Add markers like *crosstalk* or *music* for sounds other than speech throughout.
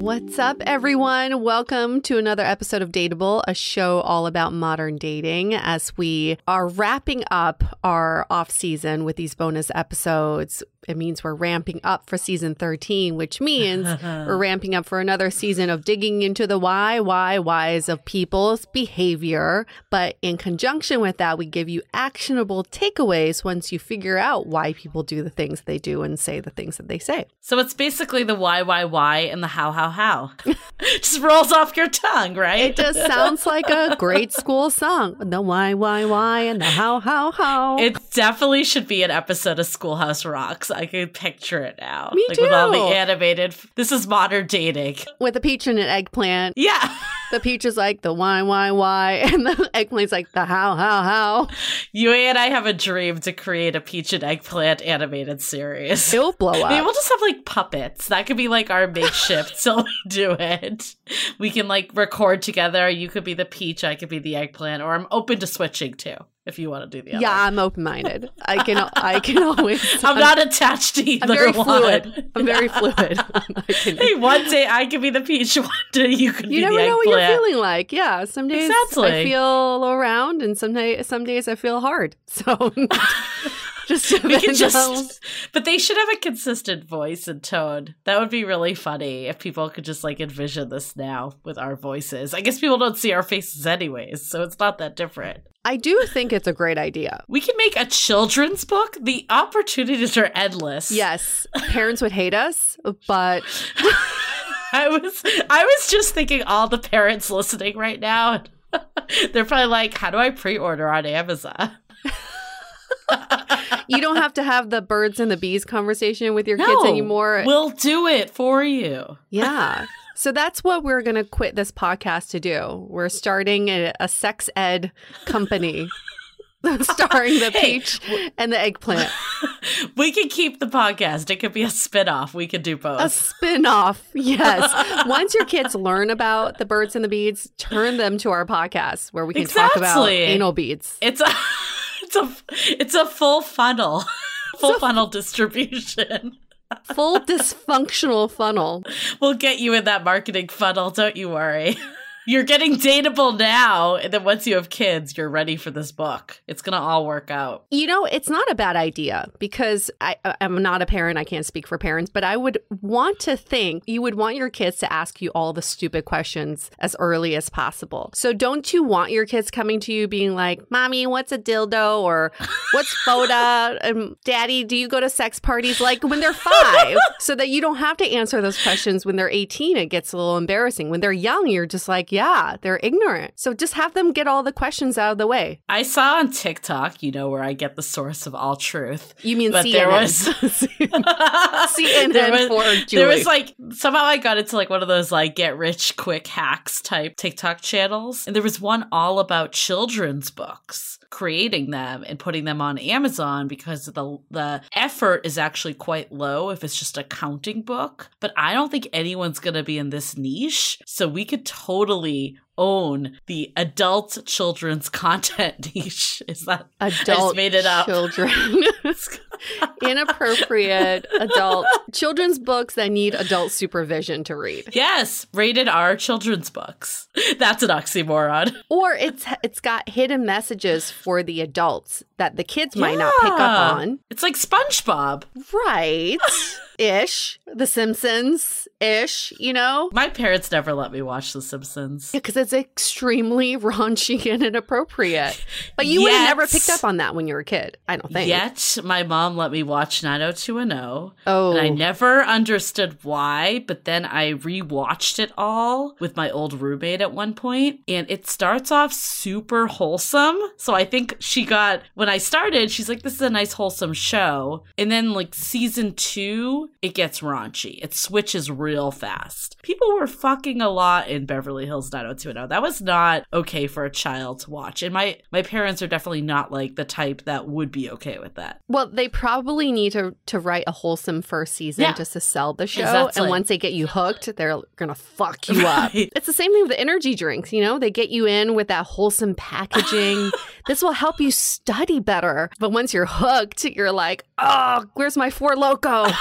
What's up, everyone? Welcome to another episode of Dateable, a show all about modern dating. As we are wrapping up our off season with these bonus episodes, it means we're ramping up for season 13, which means *laughs* we're ramping up for another season of digging into the why, why, whys of people's behavior. But in conjunction with that, we give you actionable takeaways once you figure out why people do the things they do and say the things that they say. So it's basically the why, why, why and the how, how, how. *laughs* just rolls off your tongue, right? It just sounds like a *laughs* grade school song. The why, why, why and the how, how, how. It definitely should be an episode of Schoolhouse Rocks. I can picture it now. Me like too. With all the animated. This is modern dating. With a peach and an eggplant. Yeah. The peach is like the why, why, why, *laughs* and the eggplant's like the how, how, how. You and I have a dream to create a peach and eggplant animated series. It'll blow *laughs* up. Maybe we'll just have like puppets. That could be like our makeshift *laughs* till we do it. We can like record together. You could be the peach, I could be the eggplant, or I'm open to switching too if you want to do the other. Yeah, I'm open minded. I can I can *laughs* always. I'm, not attached to either I'm very one. fluid. I'm very *laughs* fluid. *laughs* I can- Hey, one day I could be the peach, one day you could you never know what you're feeling like. Yeah, some days I Exactly. feel around, and some day, some days I feel hard. So just *laughs* We can just, but they should have a consistent voice and tone. That would be really funny if people could just like envision this now with our voices. I guess people don't see our faces anyways, so it's not that different. I do think it's a great idea. We can make a children's book. The opportunities are endless. Yes, parents would hate us, but *laughs* I was I was just thinking all the parents listening right now. *laughs* They're probably like, how do I pre-order on Amazon? You don't have to have the birds and the bees conversation with your No, kids anymore. We'll do it for you. yeah. So that's what we're going to quit this podcast to do. We're starting a, a sex ed company *laughs* starring the Hey, peach and the eggplant. *laughs* We can keep the podcast. It could be a spin-off. We could do both. A spin-off. Yes. *laughs* Once your kids learn about the birds and the beads, turn them to our podcast where we can talk about anal beads. It's a it's a it's a full funnel. *laughs* Full funnel distribution. Full dysfunctional funnel. We'll get you in that marketing funnel, don't you worry. You're getting dateable now, and then once you have kids, you're ready for this book. It's gonna all work out. You know, it's not a bad idea because I, I'm not a parent. I can't speak for parents, but I would want to think you would want your kids to ask you all the stupid questions as early as possible. So, don't you want your kids coming to you being like, Mommy, what's a dildo? Or what's *laughs* FODA? And Daddy, do you go to sex parties? Like when they're five, *laughs* so that you don't have to answer those questions when they're 18. It gets a little embarrassing. When they're young, you're just like, yeah, they're ignorant. So, just have them get all the questions out of the way. I saw on TikTok, you know, where I get the source of all truth. You mean But CNN? there was- *laughs* CNN There was- for There was like somehow I got into like one of those like get rich quick hacks type TikTok channels, and there was one all about children's books, creating them and putting them on Amazon because the the effort is actually quite low if it's just a counting book. But I don't think anyone's gonna be in this niche, so we could totally own the adult children's *laughs* content niche. Is that adult made it up. children. *laughs* *laughs* *laughs* Inappropriate adult children's books that need adult supervision to read. Yes, rated R children's books. That's an oxymoron. Or it's it's got hidden messages for the adults that the kids might not pick up on. It's like SpongeBob. Right. Ish. The Simpsons ish, you know? My parents never let me watch The Simpsons. Because it's extremely *laughs* raunchy and inappropriate. *laughs* But you would have never picked up on that when you were a kid, I don't think. Yet, my mom let me watch 90210. Oh. And I oh. never understood why, but then I rewatched it all with my old roommate at one point, and it starts off super wholesome. So I think she got, when I started, she's like, this is a nice wholesome show. And then, like, season two, it gets raunchy. It switches real fast. People were fucking a lot in Beverly Hills 90210. That was not okay for a child to watch. And my, my parents are definitely not like the type that would be okay with that. Well, they probably need to to write a wholesome first season Yeah. just to sell the show. Exactly. And once they get you hooked, they're gonna fuck you up. It's the same thing with the energy drinks, you know? They get you in with that wholesome packaging. *laughs* this will help you study better. But once you're hooked, you're like, oh, where's my four loco? *laughs*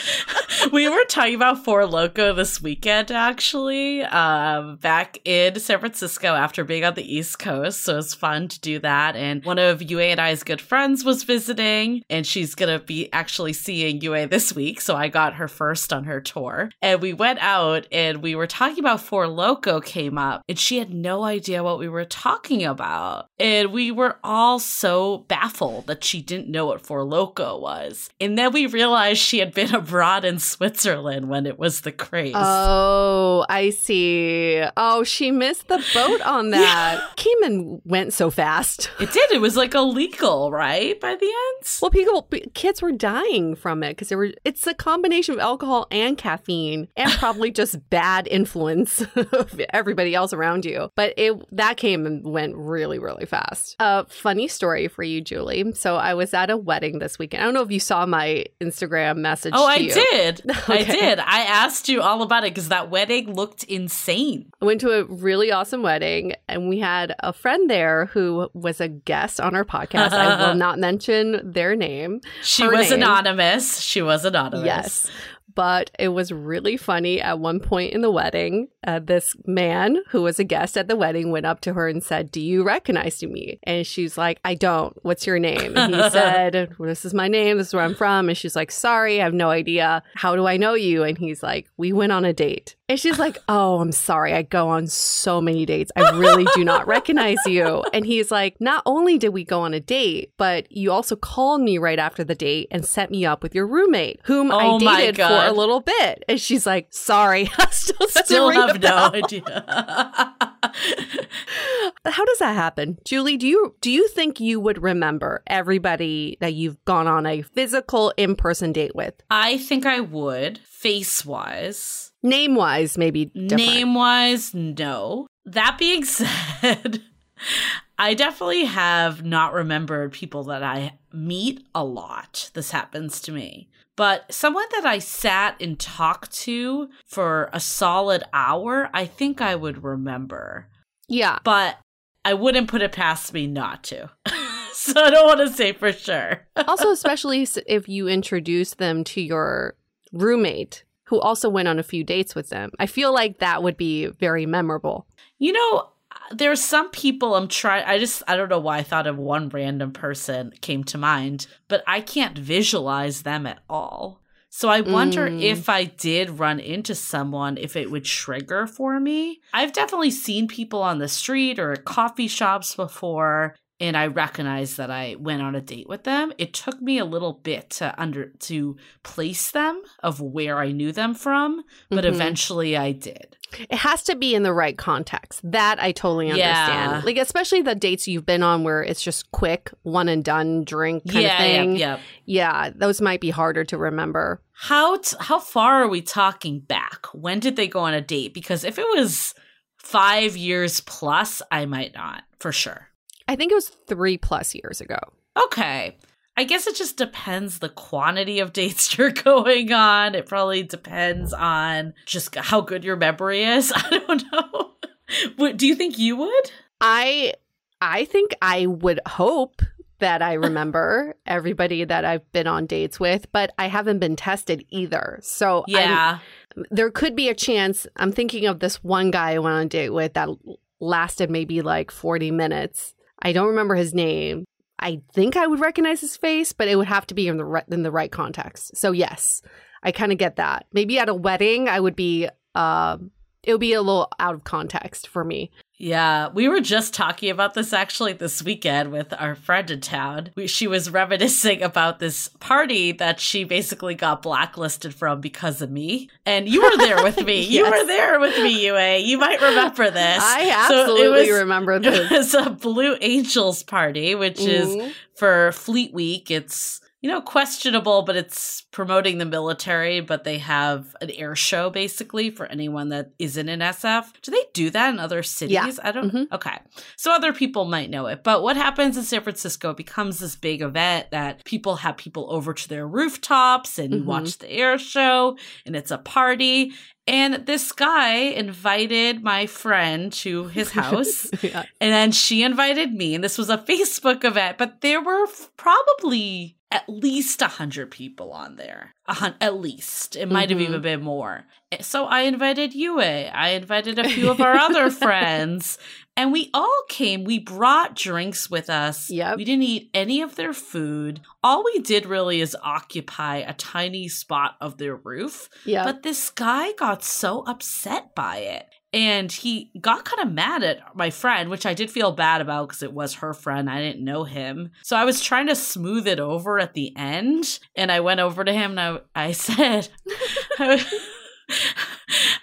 *laughs* we were talking about Four Loco this weekend, actually, um, back in San Francisco after being on the East Coast. So it was fun to do that. And one of Yue and I's good friends was visiting, and she's going to be actually seeing Yue this week. So I got her first on her tour. And we went out and we were talking about Four Loco came up, and she had no idea what we were talking about. And we were all so baffled that she didn't know what Four Loco was. And then we realized she had been abroad in Switzerland when it was the craze. Oh, I see. Oh, she missed the boat on *laughs* that. Came and went so fast. it did. It was like illegal, right? By the end? Well, people, kids were dying from it because they were. It's a combination of alcohol and caffeine, and *laughs* probably just bad influence *laughs* of everybody else around you. But it that came and went really, really fast. A funny story for you, Julie. So I was at a wedding this weekend. I don't know if you saw my Instagram message. Oh, I you. did. *laughs* I did. I asked you all about it because that wedding looked insane. I went to a really awesome wedding, and we had a friend there who was a guest on our podcast. I will *laughs* not mention their name. She was name. anonymous. She was anonymous. Yes. But it was really funny. At one point in the wedding, uh, this man who was a guest at the wedding went up to her and said, Do you recognize me? And she's like, I don't. What's your name? And he *laughs* said, well, This is my name. This is where I'm from. And she's like, Sorry, I have no idea. How do I know you? And he's like, We went on a date. And she's like, Oh, I'm sorry. I go on so many dates. I really do not recognize you. *laughs* And he's like, Not only did we go on a date, but you also called me right after the date and set me up with your roommate, whom Oh I dated for a little bit. And she's like, Sorry, *laughs* still, Still have no idea. *laughs* How does that happen? Julie, do you do you think you would remember everybody that you've gone on a physical in-person date with? I think I would, face wise. Name wise, maybe. Name wise, no. That being *laughs* said, I definitely have not remembered people that I meet a lot. This happens to me. But someone that I sat and talked to for a solid hour, I think I would remember. Yeah. But I wouldn't put it past me not to. *laughs* so I don't want to say for sure. *laughs* also, especially if you introduce them to your roommate who also went on a few dates with them. I feel like that would be very memorable. You know, there's some people I'm trying I just I don't know why I thought of one random person came to mind, but I can't visualize them at all. So I wonder Mm. if I did run into someone if it would trigger for me. I've definitely seen people on the street or at coffee shops before and I recognize that I went on a date with them. It took me a little bit to under to place them of where I knew them from, but Mhm. eventually I did. It has to be in the right context. That I totally understand. Yeah. Like especially the dates you've been on where it's just quick, one and done drink kind yeah, of thing. yeah, yeah. Yeah, those might be harder to remember. How t- how far are we talking back? When did they go on a date? Because if it was five years plus, I might not for sure. I think it was three plus years ago. Okay. I guess it just depends the quantity of dates *laughs* you're going on. It probably depends on just how good your memory is. *laughs* I don't know. *laughs* Do you think you would? I I think I would hope that I remember everybody that I've been on dates with, but I haven't been tested either. So I'm- Yeah. there could be a chance. I'm thinking of this one guy I went on a date with that lasted maybe like 40 minutes. I don't remember his name. I think I would recognize his face, but it would have to be in the right, in the right context. So yes, I kind of get that. Maybe at a wedding, I would be. Um, it would be a little out of context for me. Yeah, we were just talking about this actually this weekend with our friend in town. We, she was reminiscing about this party that she basically got blacklisted from because of me. And you were there with me. *laughs* You were there with me, Yue. You might remember this. I So it absolutely was- remember *laughs* It this. was a Blue Angels party, which is Mhm. for Fleet Week. It's you know questionable, but it's promoting the military. But they have an air show basically for anyone that isn't in SF. Do they do that in other cities? Yeah. I don't. Mhm. Okay, so other people might know it. But what happens in San Francisco becomes this big event that people have people over to their rooftops and Mhm. watch the air show and it's a party. And this guy invited my friend to his *laughs* house. yeah. And then she invited me, and this was a *laughs* Facebook event, but there were probably at least a hundred people on there. A hun- at least. It might have Mhm. even been more. Eh, So I invited Yue. I invited a few of our *laughs* other friends. And we all came. We brought drinks with us. Yep. We didn't eat any of their food. All we did really is occupy a tiny spot of their roof. Yeah. But this guy got so upset by it. And he got kind of mad at my friend, which I did feel bad about because it was her friend. I didn't know him. So I was trying to smooth it over at the end. And I went over to him and I, I *laughs* said, I was-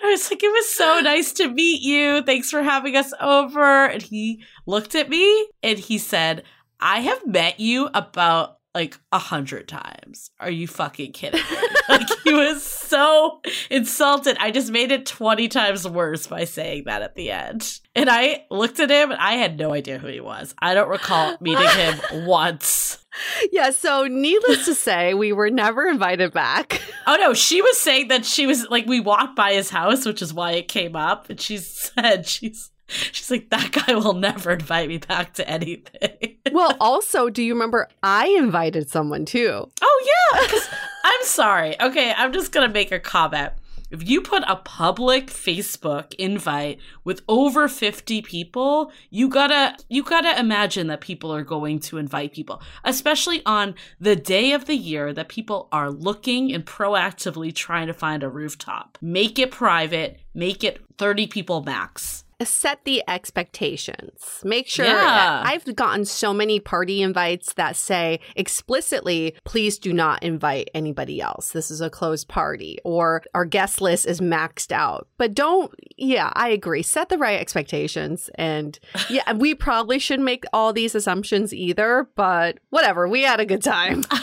I was like, it was so nice to meet you. Thanks for having us over. And he looked at me and he said, I have met you about like a hundred times. Are you fucking kidding me? *laughs* like he was so insulted. I just made it 20 times worse by saying that at the end. And I looked at him and I had no idea who he was. I don't recall *laughs* meeting him once. yeah. So, needless to say, we were never invited back. *laughs* Oh no, she was saying that she was like we walked by his house, which is why it came up, and she said she's *laughs* she's like that guy will never invite me back to anything. *laughs* well, also, do you remember I invited someone too? Oh yeah, I'm sorry. Okay, I'm just gonna make a comment. If you put a public Facebook invite with over 50 people, you gotta you gotta imagine that people are going to invite people, especially on the day of the year that people are looking and proactively trying to find a rooftop. Make it private, make it 30 people max. Set the expectations. Make sure Yeah. I've gotten so many party invites that say explicitly, please do not invite anybody else. This is a closed party or our guest list is maxed out. But don't, yeah, I agree. Set the right expectations. And *laughs* yeah, we probably shouldn't make all these assumptions either, but whatever. We had a good time. *laughs*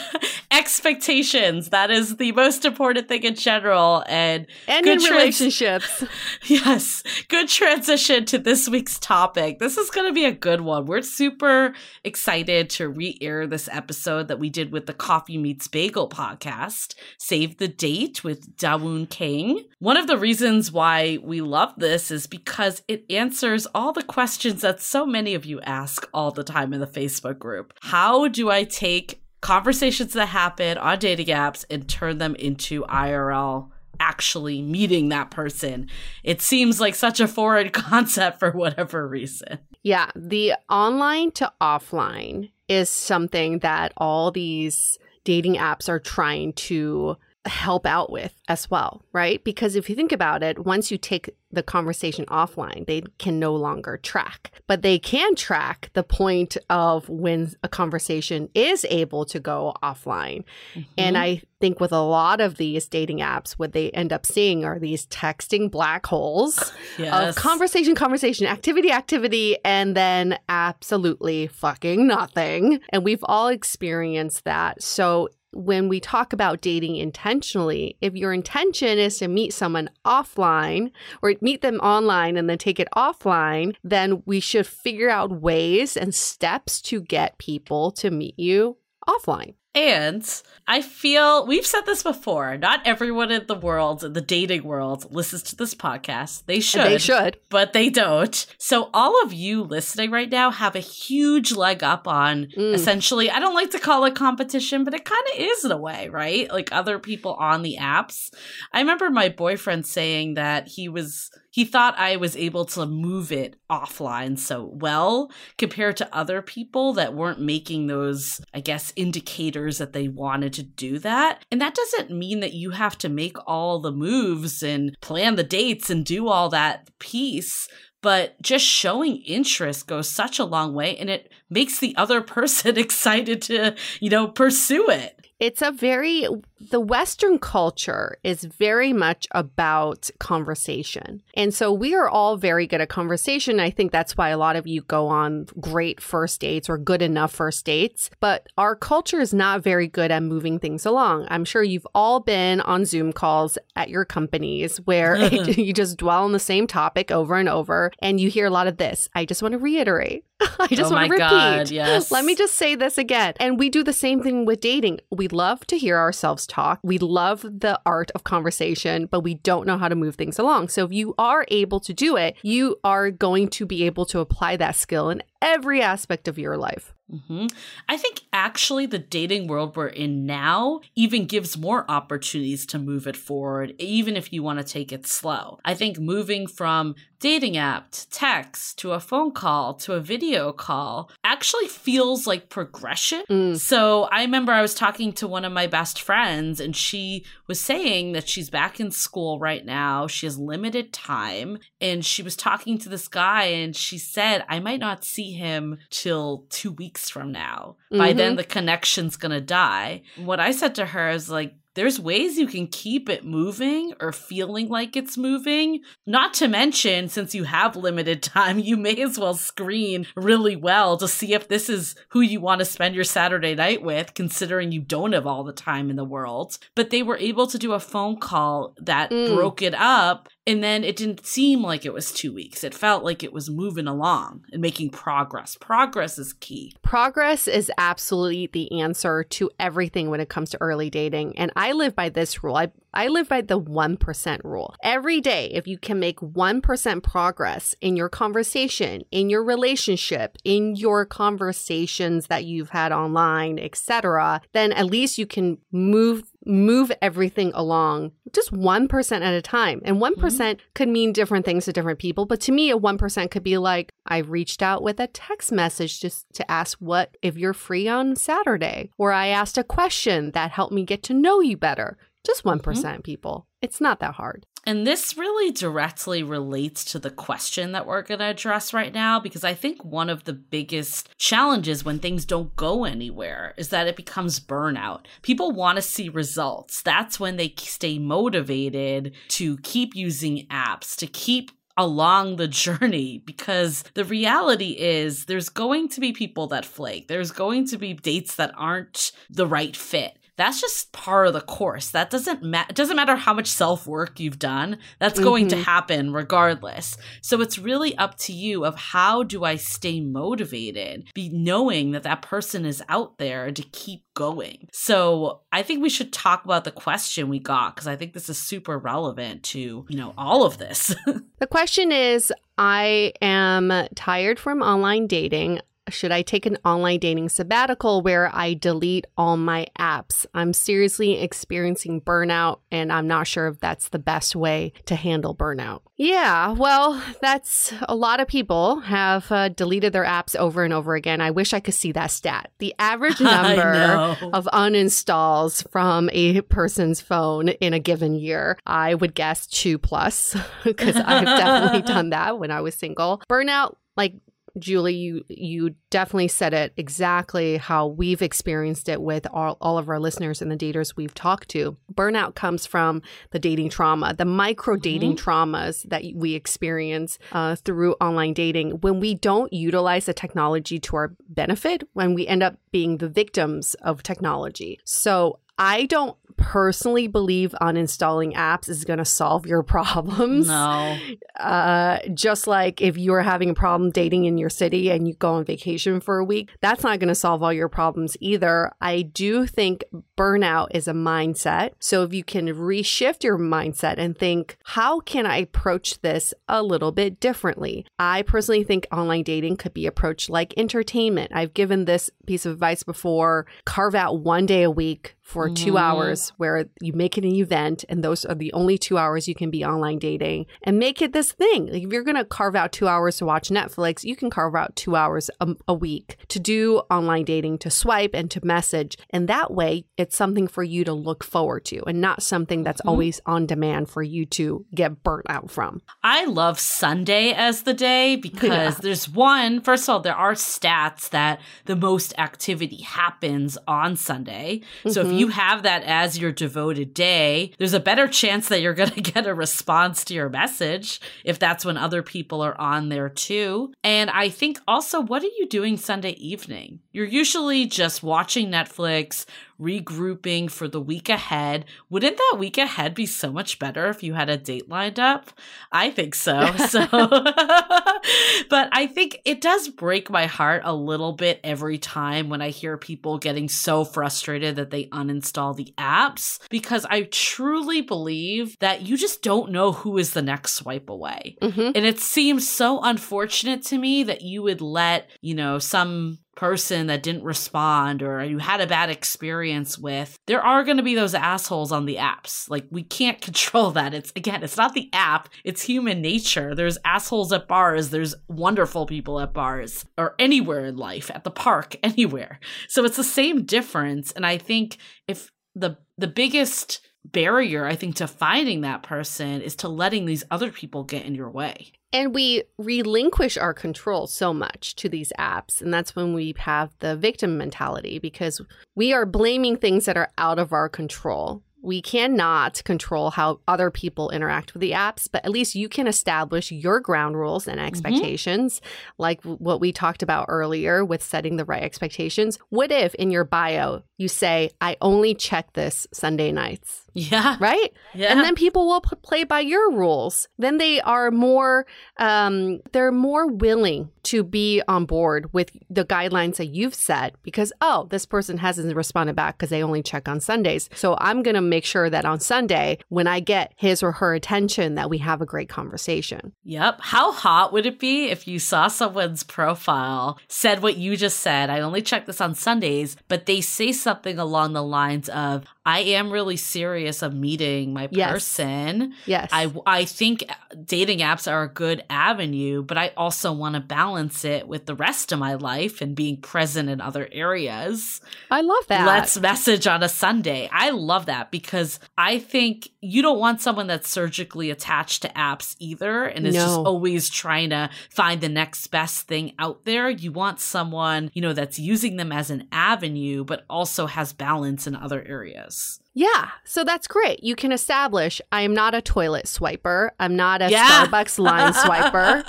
Expectations. That is the most important thing in general. And And Good in trans- relationships. *laughs* Yes, good transition to this week's topic. This is going to be a good one. We're super excited to re air this episode that we did with the Coffee Meets Bagel podcast, Save the Date with Dawoon Kang. One of the reasons why we love this is because it answers all the questions that so many of you ask all the time in the Facebook group. How do I take conversations that happen on dating apps and turn them into IRL actually meeting that person. It seems like such a foreign *laughs* concept for whatever reason. Yeah, the online to offline is something that all these dating apps are trying to help out with as well, right? Because if you think about it, once you take the conversation offline, they can no longer track, but they can track the point of when a conversation is able to go offline. Mm-hmm. And I think with a lot of these dating apps, what they end up seeing are these texting black holes *laughs* yes. of conversation, conversation, activity, activity, and then absolutely fucking nothing. And we've all experienced that. So when we talk about dating intentionally, if your intention is to meet someone offline or meet them online and then take it offline, then we should figure out ways and steps to get people to meet you offline. And I feel we've said this before. Not everyone in the world, in the dating world, listens to this podcast. They should. They should. but they don't. So all of you listening right now have a huge leg up on Mm. essentially, I don't like to call it competition, but it kind of is in a way, right? Like other people on the apps. I remember my boyfriend saying that he was he thought I was able to move it offline so well compared to other people that weren't making those, I guess, indicators that they wanted to do that. And that doesn't mean that you have to make all the moves and plan the dates and do all that piece. But just showing interest goes such a long way and it makes the other *laughs* person *laughs* excited to, you know, pursue it. It's a very, the Western culture is very much about conversation. And so we are all very good at conversation. I think that's why a lot of you go on great first dates or good enough first dates. But our culture is not very good at moving things along. I'm sure you've all been on Zoom calls at your companies where *laughs* *laughs* you just dwell on the same topic over and over. And you hear a lot of this. I just want to reiterate. *laughs* I just Oh want to repeat. God, yes. Let me just say this again. And we do the same thing with dating. We love to hear ourselves talk. We love the art of conversation, but we don't know how to move things along. So if you are able to do it, you are going to be able to apply that skill in every aspect of your life. hmm I think actually the dating world we're in now even gives more opportunities to move it forward, even if you want to take it slow. I think moving from dating app to text to a phone call to a video call actually feels like progression. Mm. So I remember I was talking to one of my best friends, and she was saying that she's back in school right now. She has limited time. And she was talking to this guy, and she said, I might not see him till two weeks from now. By then, the connection's gonna die. What I said to her is like, there's ways you can keep it moving or feeling like it's moving. Not to mention, since you have limited *laughs* time, you may as well screen really well to see if this is who you want to spend your Saturday night with, considering you don't have all the time in the world. But they were able to do a phone call that Mm. broke it up. And then it didn't seem like it was two weeks. It felt like it was moving along and making progress. Progress is key. Progress is absolutely the answer to everything when it comes to early dating. And I live by this rule. I, I live by the 1% rule. Every day, if you can make 1% progress in your conversation, in your relationship, in your conversations that you've had online, etc., then at least you can move move everything along just 1% at a time. And one mm-hmm. could mean different things to different people, but to me a 1% could be like I reached out with a text message just to ask what if you're free on Saturday or I asked a question that helped me get to know you better. Just one mm-hmm. people. It's not that hard. And this really directly relates to the question that we're going to address right now, because I think one of the biggest challenges when things don't go anywhere is that it becomes burnout. People want to see results. That's when they stay motivated to keep using apps, to keep along the *laughs* journey because the reality is there's going to be people that flake. There's going to be dates that aren't the right fit that's just part of the course. That doesn't matter. It doesn't matter how much self work you've done. That's mm-hmm. going to mm-hmm. happen regardless. So it's really up to you of how do I stay motivated, be knowing that that person is out there to keep going. So I think we should talk about the question we got because I think this is super relevant to, you know, all of this. *laughs* the question is I am tired from online dating should I take an online dating sabbatical where I delete all my apps? I'm seriously experiencing burnout and I'm not sure if that's the best way to handle burnout. Yeah, well, that's a lot of people have uh, deleted their apps over and over again. I wish I could see that stat. The average *laughs* number of uninstalls from a person's phone in a given year, I would guess two plus, *laughs* because I've definitely *laughs* done that when I was single. Burnout like Julie, you you definitely said it exactly how we've experienced it with all, all of our listeners and the daters we've talked to. Burnout comes from the dating trauma, the micro dating mm-hmm. traumas that we experience uh, through online dating. When we don't utilize the technology to our benefit, when we end up being the victims of technology. So I don't personally believe uninstalling apps is going to solve your *laughs* problems. No. Uh, just like if you're having a problem dating in your city and you go on vacation for a week, that's not going to solve all your problems either. I do think burnout is a mindset. So if you can reshift your mindset and think, how can I approach this a little bit differently? I personally think online dating could be approached like entertainment. I've given this piece of advice before carve out one day a week for two mm. hours where you make it an event and those are the only two hours you can be online dating and make it this thing. Like if you're going to carve out two hours to watch Netflix, you can carve out two hours a, a, week to do online dating, to swipe and to message. And that way it's something for you to look forward to and not something that's mm-hmm. always on demand for you to get burnt out from. I love Sunday as the day *laughs* because yeah. there's one, first of all, there are stats that the most activity happens on Sunday. So mm-hmm. if you have that as your devoted day, there's a better chance that you're *laughs* going to get a response to your message if that's when other people are on there too. And I think also, what are you doing Sunday evening? You're usually just watching Netflix, regrouping for the week ahead. Wouldn't that week ahead be so much better if you had a date lined up? I think so. *laughs* So, *laughs* but I think it does break my heart a little bit every time when I hear people getting so frustrated that they uninstall the apps because I truly believe that you just don't know who is the next swipe away. Mm-hmm. And it seems so unfortunate to me that you would let, you know, some person that didn't respond or you had a bad experience with, there are going to be those assholes on the apps. Like we can't *laughs* control that. It's again, it's not the app, it's human nature. There's assholes at bars, there's wonderful people at bars or anywhere in life, at the park, *laughs* anywhere. So it's the same difference and I think if the the biggest barrier I think to finding that person is to letting these other people get in your way. And we relinquish our control so much to these apps. And that's when we have the victim mentality because we are blaming things that are out of our control. We cannot control how other people interact with the apps, but at least you can establish your ground rules and mm-hmm. expectations, mm-hmm. like what we talked about earlier with setting the right expectations. What if in your bio you say, I only check this Sunday nights? Yeah. Right? Yeah. And then people will play by your rules. Then they are more, um, they're more willing to be on board with the guidelines that you've set because, oh, this person hasn't responded back because they only check on Sundays. So I'm going to make sure that on Sunday, when I get his or her attention, that we have a great conversation. Yep. How hot would it be if you saw someone's profile, said what you just said? I only check this on Sundays, but they say something along the lines of, I am really serious of meeting my Yes. person. Yes. I I think dating apps are a good avenue, but I also want to balance it with the rest of my life and being present in other areas. I love that. Let's message on a Sunday. I love that because I think you don't want someone that's surgically attached to apps either and is just always trying to find the next best thing out there. You want someone, you know, that's using them as an avenue, but also has balance in other areas. Yeah, so that's great. You can establish I am not a toilet swiper. I'm not a Yeah. Starbucks line *laughs* swiper.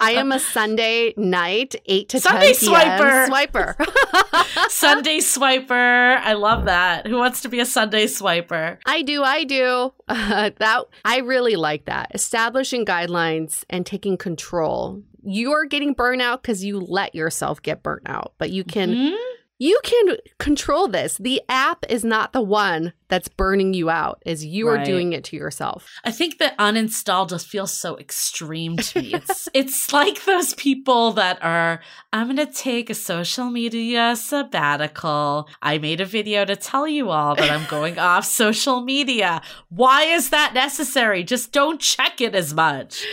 I am a Sunday night, 8 to Sunday 10 p.m. swiper. swiper. *laughs* Sunday swiper. I love that. Who wants to be a Sunday swiper? I do, I do. Uh, *laughs* that I really like that. Establishing guidelines and taking control. You're getting burnout because you let yourself get burnt out, but you can Mhm. You can control this. The app is not the one that's burning you out, as you are doing it to yourself. I think that uninstall just feels so extreme to me. It's *laughs* it's like those people that are I'm going to take a social media sabbatical. I made a video to tell you all that I'm going off *laughs* social media. Why is that necessary? Just don't check it as much.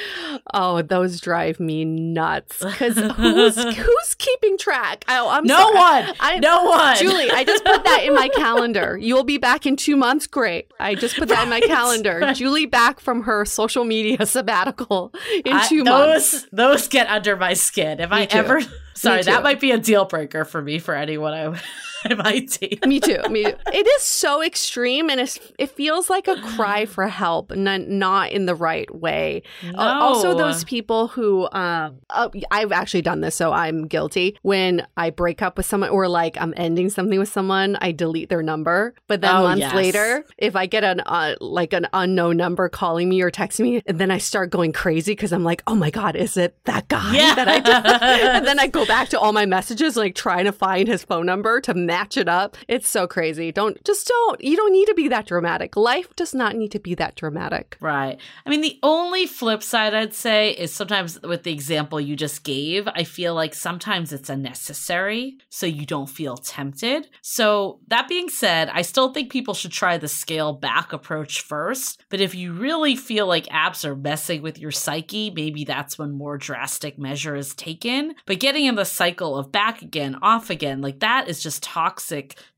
Oh, those drive me nuts. Because who's *laughs* who's keeping track? Oh, I'm no sorry. one. I- no one. Julie, I just put that in my calendar. You'll be back in two months. Great. I just put that in my calendar. right. Julie back from her social media *laughs* sabbatical in I- two months. those those get under my skin. If I too. ever sorry, that might be a deal breaker for me for anyone I, Date. Me too. Me too. It is so extreme, and it's, it feels like a cry *sighs* for help, not not in the right way. Uh, also, those people who um, uh, I've actually done this, so I'm guilty. When I break up with someone, or like I'm ending something with someone, I delete their number. But then Oh, months yes. later, if I get an uh, like an unknown number calling me or texting me, and then I start going crazy because I'm like, oh my god, is it that guy Yeah. that I *laughs* did? *laughs* and then I go back to all my messages, like trying to find his phone number to match it up. It's so crazy. Don't just don't. You don't need to be that dramatic. Life does not need to be that dramatic. Right. I mean, the only flip side I'd say is sometimes with the example you just gave, I feel like sometimes it's unnecessary so you don't feel tempted. So, that being said, I still think people should try the scale back approach first. But if you really feel like apps are messing with your psyche, maybe that's when more drastic measure is taken. But getting in the cycle of back again, off again, like that is just toxic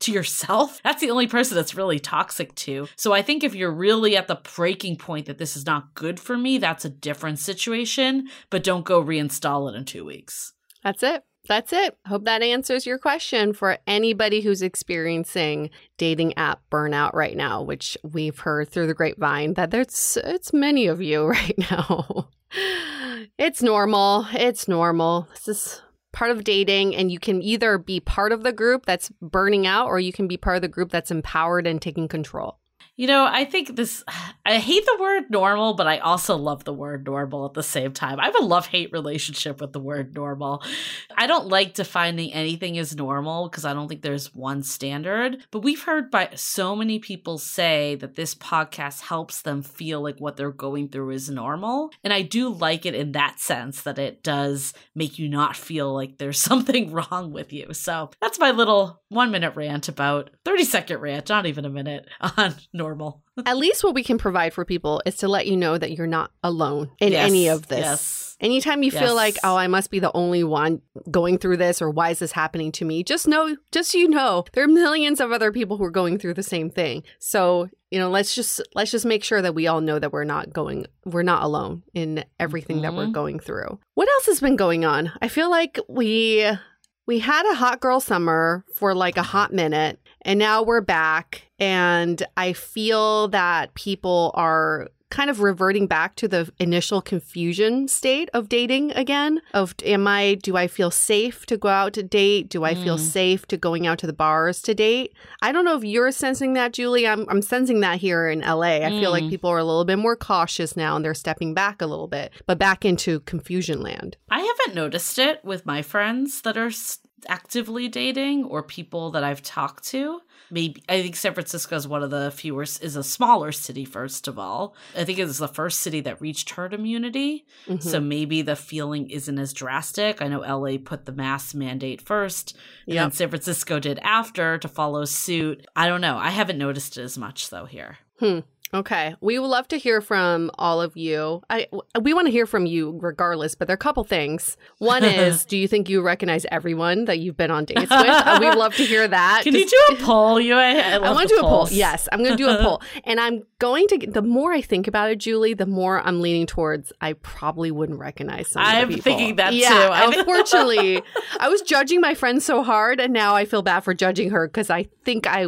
to yourself. *laughs* That's the only person that's really toxic to. So I think if you're really at the breaking point that this is not good for me, that's a different situation. But don't go reinstall it in two weeks. That's it. That's it. Hope that answers your question for anybody who's experiencing dating app burnout right now, which we've heard through the grapevine that there's it's many of you *laughs* right now. it's normal. It's normal. This is part of dating and you can either be part of the group that's burning out or you can be part of the group that's empowered and taking control. You know, I think this, I hate the word normal, but I also love the word normal at the same time. I have a love hate relationship with the word normal. I don't like defining anything as normal because I don't think there's one standard. But we've heard by so many people say that this podcast helps them feel like what they're going through is normal. And I do like it in that sense that it does make you not feel like there's *laughs* something wrong with you. So that's my little one minute rant about 30 second rant, not even a minute *laughs* on normal. *laughs* At least what we can provide for people is to let you know that you're not alone in Yes, any of this. Yes. Anytime you Yes. feel like, oh, I must be the only one going through this, or why is this happening to me? Just know, just so you know, there are millions of other people who are going through the same thing. So, you know, let's just let's just make sure that we all know that we're not going, we're not alone in everything that we're Mhm. going through. What else has been going on? I feel like we we had a hot girl summer for like a hot minute, and now we're back, and I feel that people are kind of reverting back to the initial confusion state of dating again of am i do i feel safe to go out to date? Do i feel Mm. safe to going out to the bars to date? I don't know if you're sensing that julie. I'm, I'm sensing that here in la i feel like Mm. people are a little bit more cautious now and they're stepping back a little bit but back into confusion land. I haven't noticed it with my friends that are actively dating or people that I've talked to. maybe I think San Francisco is one of the fewer is a smaller city first of all. I think it was the first city that reached herd immunity. Mm-hmm. So maybe the feeling isn't as drastic. I know LA put the mask mandate first and yep. San Francisco did after to follow suit. I don't know. I haven't noticed it as much though here. Hmm. Okay. We would love to hear from all of you. I we want to hear from you regardless, but there are a couple things. One *laughs* is, do you think you recognize everyone that you've been on dates with? *laughs* Uh, we'd love to hear that. Can you do a poll? You I, I, I want to do polls. a poll. Yes, I'm going to do a poll. *laughs* And I'm going to the more I think about it, Julie, the more I'm leaning towards I probably wouldn't recognize some I'm people. thinking that yeah, too. unfortunately, I was judging my friend so hard and now I feel bad for judging her because I think I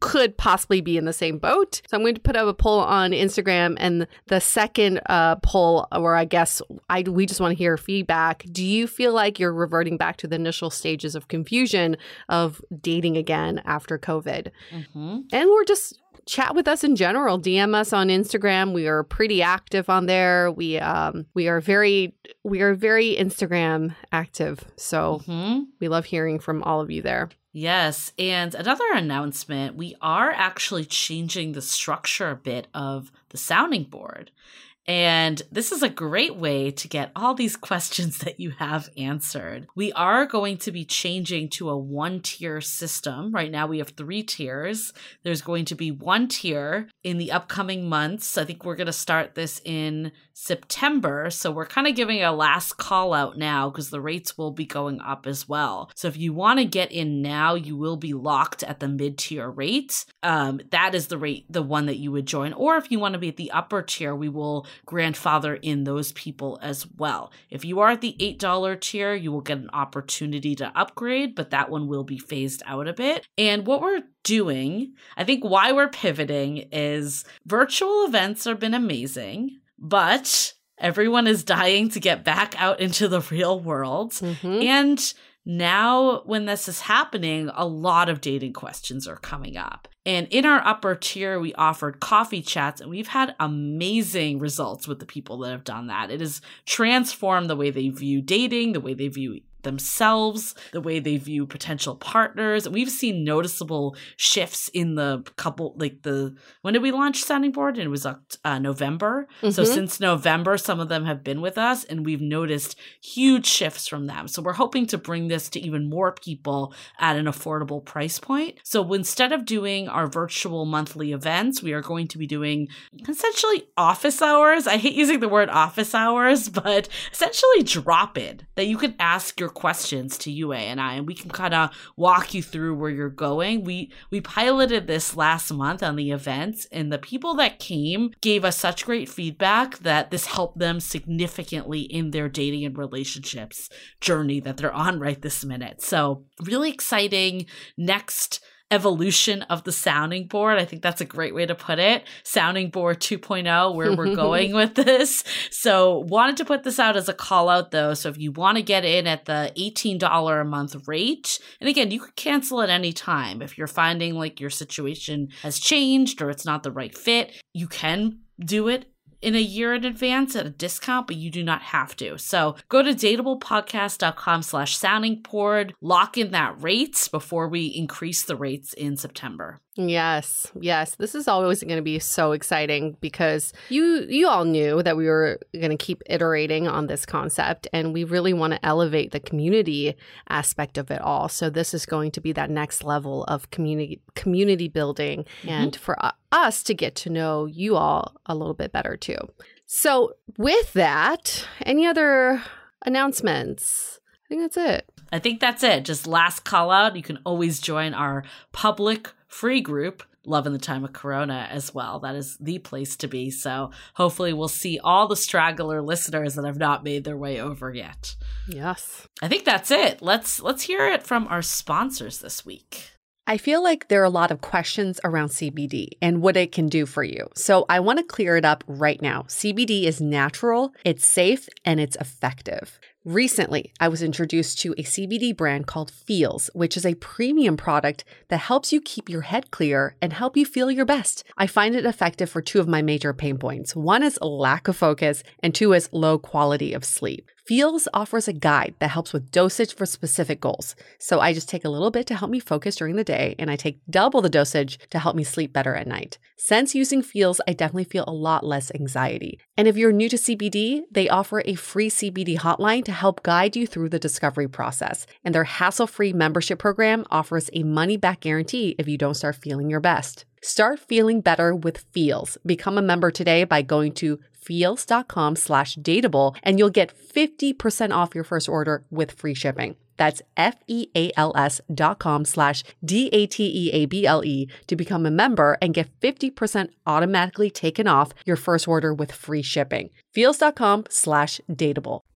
could possibly be in the same boat. So I'm going to put up a poll on Instagram and the second uh, poll where I guess I we just want to hear feedback. Do you feel like you're reverting back to the initial stages of confusion of dating again after COVID? Mm-hmm. And we're just chat with us in general. DM us on Instagram. We are pretty active on there. We um we are very we are very Instagram active. So mm-hmm. we love hearing from all of you there. Yes. And another announcement we are actually changing the structure a bit of the sounding board. And this is a great way to get all these *laughs* questions that you have answered. We are going to be changing to a one tier system. Right now, we have three tiers. There's going to be one tier in the upcoming months. I think we're going to start this in September. So we're kind of giving a last call out now because the rates will be going up as well. So if you want to get in now, you will be locked at the mid tier rate. Um, that is the rate, the one that you would join. Or if you want to be at the upper tier, we will grandfather in those people as well. If you are at the $8 tier, you will get an opportunity to upgrade, but that one will be phased out a bit. And what we're doing, I think why we're pivoting is virtual events have been amazing, but everyone is dying to get back out into the real world. Mm-hmm. And now, when this is happening, a lot of dating questions are coming up. And in our upper tier, we offered coffee chats, and we've had amazing results with the people that have done that. It has transformed the way they view dating, the way they view themselves, the way they view potential partners. And we've seen noticeable shifts in the couple, like the, when did we launch Sounding Board? And it was uh, November. Mm-hmm. So since November, some of them have been with us and we've noticed huge shifts from them. So we're hoping to bring this to even more people at an affordable price point. So instead of doing our virtual monthly events, we are going to be doing essentially office hours. I hate using the word office hours, *laughs* but essentially drop in that you can ask your questions to Yue and I, and we can kind of walk you through where you're going. We we piloted this last month on the events, and the people that came gave us such great feedback that this helped them significantly in their dating and relationships journey that they're on right this minute. So really exciting next evolution of the sounding board. I think that's a great way to put it. Sounding board 2.0, where we're *laughs* going with this. So, wanted to put this out as a call out though. So, if you want to get in at the $18 a month rate, and again, you could cancel at any time. If you're finding like your situation has changed or it's not the right fit, you can do it in a year in advance at a discount, but you do not have to. So go to dateablepodcast.com slash sounding board, lock in that rate before we increase the rates in September. Yes, yes. This is always going to be so exciting because you you all knew that we were going to keep iterating on this concept and we really want to elevate the community aspect of it all. So this is going to be that next level of community community building mm-hmm. and for us to get to know you all a little bit better too. So with that, any other announcements? I think that's it. I think that's it. Just last call out. You can always join our public free group Love in the Time of Corona as well. That is the place to be. So hopefully we'll see all the straggler listeners that have not made their way over yet. Yes. I think that's it. Let's let's hear it from our sponsors this week. I feel like there are a lot of questions around CBD and what it can do for you. So I want to clear it up right now. CBD is natural, it's safe, and it's effective. Recently, I was introduced to a CBD brand called Feals, which is a premium product that helps you keep your head clear and help you feel your best. I find it effective for two of my major pain points. One is lack of focus, and two is low quality of sleep. Feals offers a guide that helps with dosage for specific goals. So I just take a little bit to help me focus during the day, and I take double the dosage to help me sleep better at night. Since using Feals, I definitely feel a lot less anxiety. And if you're new to CBD, they offer a free CBD hotline to help guide you through the discovery process. And their hassle free membership program offers a money back guarantee if you don't start feeling your best. Start feeling better with Feals. Become a member today by going to feals.com slash dateable and you'll get 50% off your first order with free shipping. That's F-E-A-L-S dot com slash D-A-T-E-A-B-L-E to become a member and get 50% automatically taken off your first order with free shipping. Feals.com slash dateable.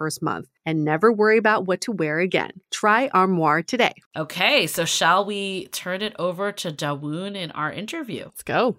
first month and never worry about what to wear again. Try Armoire today. Okay, so shall we turn it over to Dawoon in our interview? Let's go.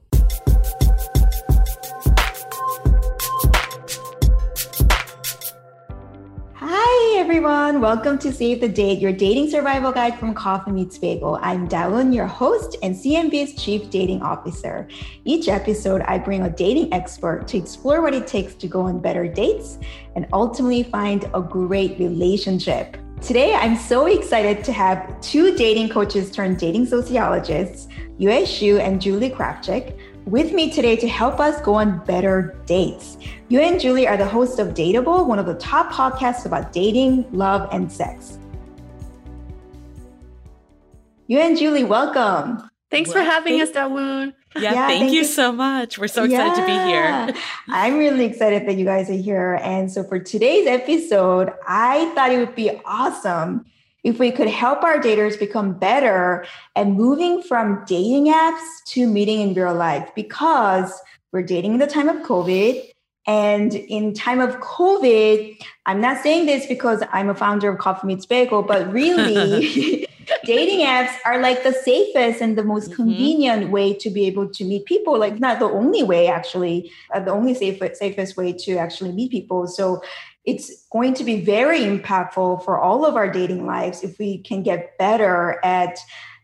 Hi, everyone. Welcome to Save the Date, your dating survival guide from Coffee Meets Bagel. I'm Dawoon, your host and CMB's Chief Dating Officer. Each episode, I bring a dating expert to explore what it takes to go on better dates and ultimately find a great relationship. Today, I'm so excited to have two dating coaches turned dating sociologists, Yue Xu and Julie Krafchick, with me today to help us go on better dates. Yue and Julie are the hosts of Dateable, one of the top podcasts about dating, love, and sex. Yue and Julie, welcome. Thanks well, for having thank- us, Dawoon. Yeah, yeah thank, thank you, you, so much. We're so excited yeah. to be here. I'm really excited that you guys are here. And so for today's episode, I thought it would be awesome if we could help our daters become better at moving from dating apps to meeting in real life because we're dating in the time of COVID. And in time of COVID, I'm not saying this because I'm a founder of Coffee Meets Bagel, but really, *laughs* *laughs* dating apps are like the safest and the most mm-hmm. convenient way to be able to meet people. Like not the only way, actually, uh, the only safe, safest way to actually meet people. So it's going to be very impactful for all of our dating lives if we can get better at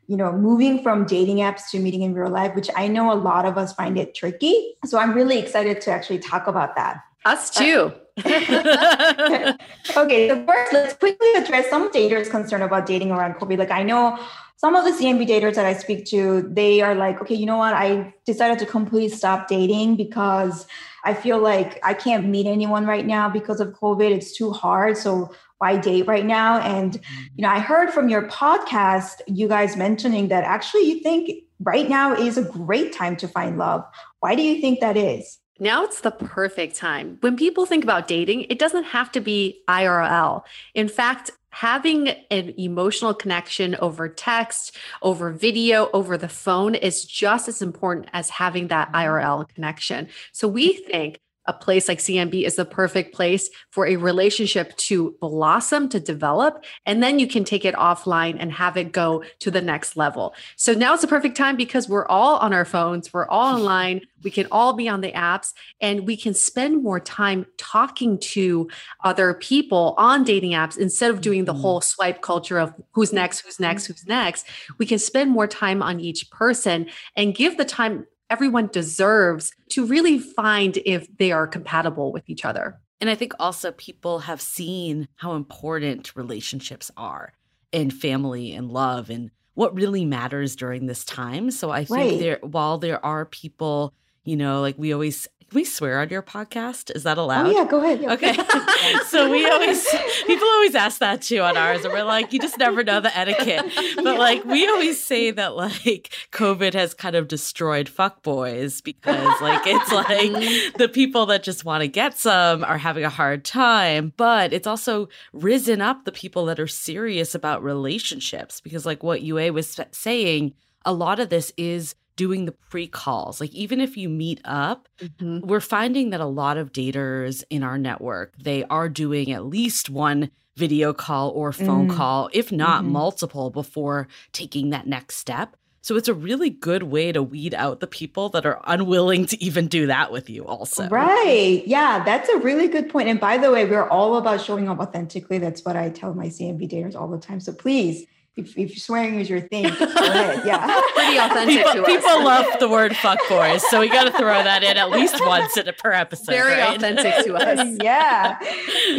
you know, moving from dating apps to meeting in real life, which I know a lot of us find it tricky. So I'm really excited to actually talk about that. Us uh, too. *laughs* *laughs* okay, so first, let's quickly address some daters concern about dating around COVID. Like, I know some of the CMB daters that I speak to, they are like, okay, you know what? I decided to completely stop dating because I feel like I can't meet anyone right now because of COVID. It's too hard. So why date right now? And, mm-hmm. you know, I heard from your podcast, you guys mentioning that actually you think right now is a great time to find love. Why do you think that is? Now it's the perfect time. When people think about dating, it doesn't have to be IRL. In fact, having an emotional connection over text, over video, over the phone is just as important as having that mm-hmm. IRL connection. So we mm-hmm. think a place like CMB is the perfect place for a relationship to blossom, to develop, and then you can take it offline and have it go to the next level. So now it's the perfect time because we're all on our phones, we're all online, *laughs* we can all be on the apps, and we can spend more time talking to other people on dating apps instead of doing the mm-hmm. whole swipe culture of who's next, who's next, who's next. We can spend more time on each person and give the time everyone deserves to really find if they are compatible with each other. And I think also people have seen how important relationships are and family and love and what really matters during this time. So I think right. there while there are people, you know, like we always we swear on your podcast? Is that oh, allowed? Oh yeah, go ahead. Yeah. Okay. *laughs* so we always people always ask that too on ours, and we're like, you just never know the etiquette. *laughs* But yeah. like we always say that like COVID has kind of destroyed fuck boys because like it's *laughs* like the people that just want to get some are having a hard time, but it's also risen up the people that are serious about relationships because like what Yue was saying, a lot of this is doing the pre calls. Like, even if you meet up, mm-hmm. we're finding that a lot of daters in our network, they are doing at least one video call or phone mm. call, if not mm-hmm. multiple, before taking that next step. So it's a really good way to weed out the people that are unwilling to even do that with you, also. Right. Yeah, that's a really good point. And by the way, we're all about showing up authentically. That's what I tell my CMB daters all the time. So please if, if swearing is your thing, *laughs* go ahead. Yeah. Pretty authentic people, people love the word fuck boys. So we got to throw that in at least once in a, per episode. Very right? authentic to *laughs* us. yeah.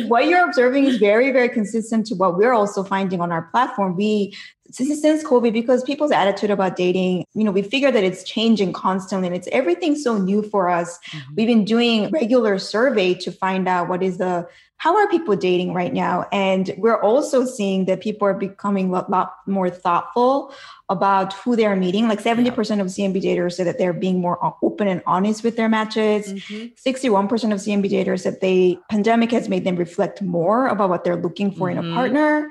What you're observing is very, very consistent to what we're also finding on our platform. We since COVID, because people's attitude about dating, you know, we figure that it's changing constantly and it's everything so new for us. Mm-hmm. We've been doing regular survey to find out what is the how are people dating right now? And we're also seeing that people are becoming a lot more thoughtful about who they're meeting. Like 70% of CMB daters say that they're being more open and honest with their matches. Mm-hmm. 61% of CMB daters said the pandemic has made them reflect more about what they're looking for mm-hmm. in a mm-hmm. partner.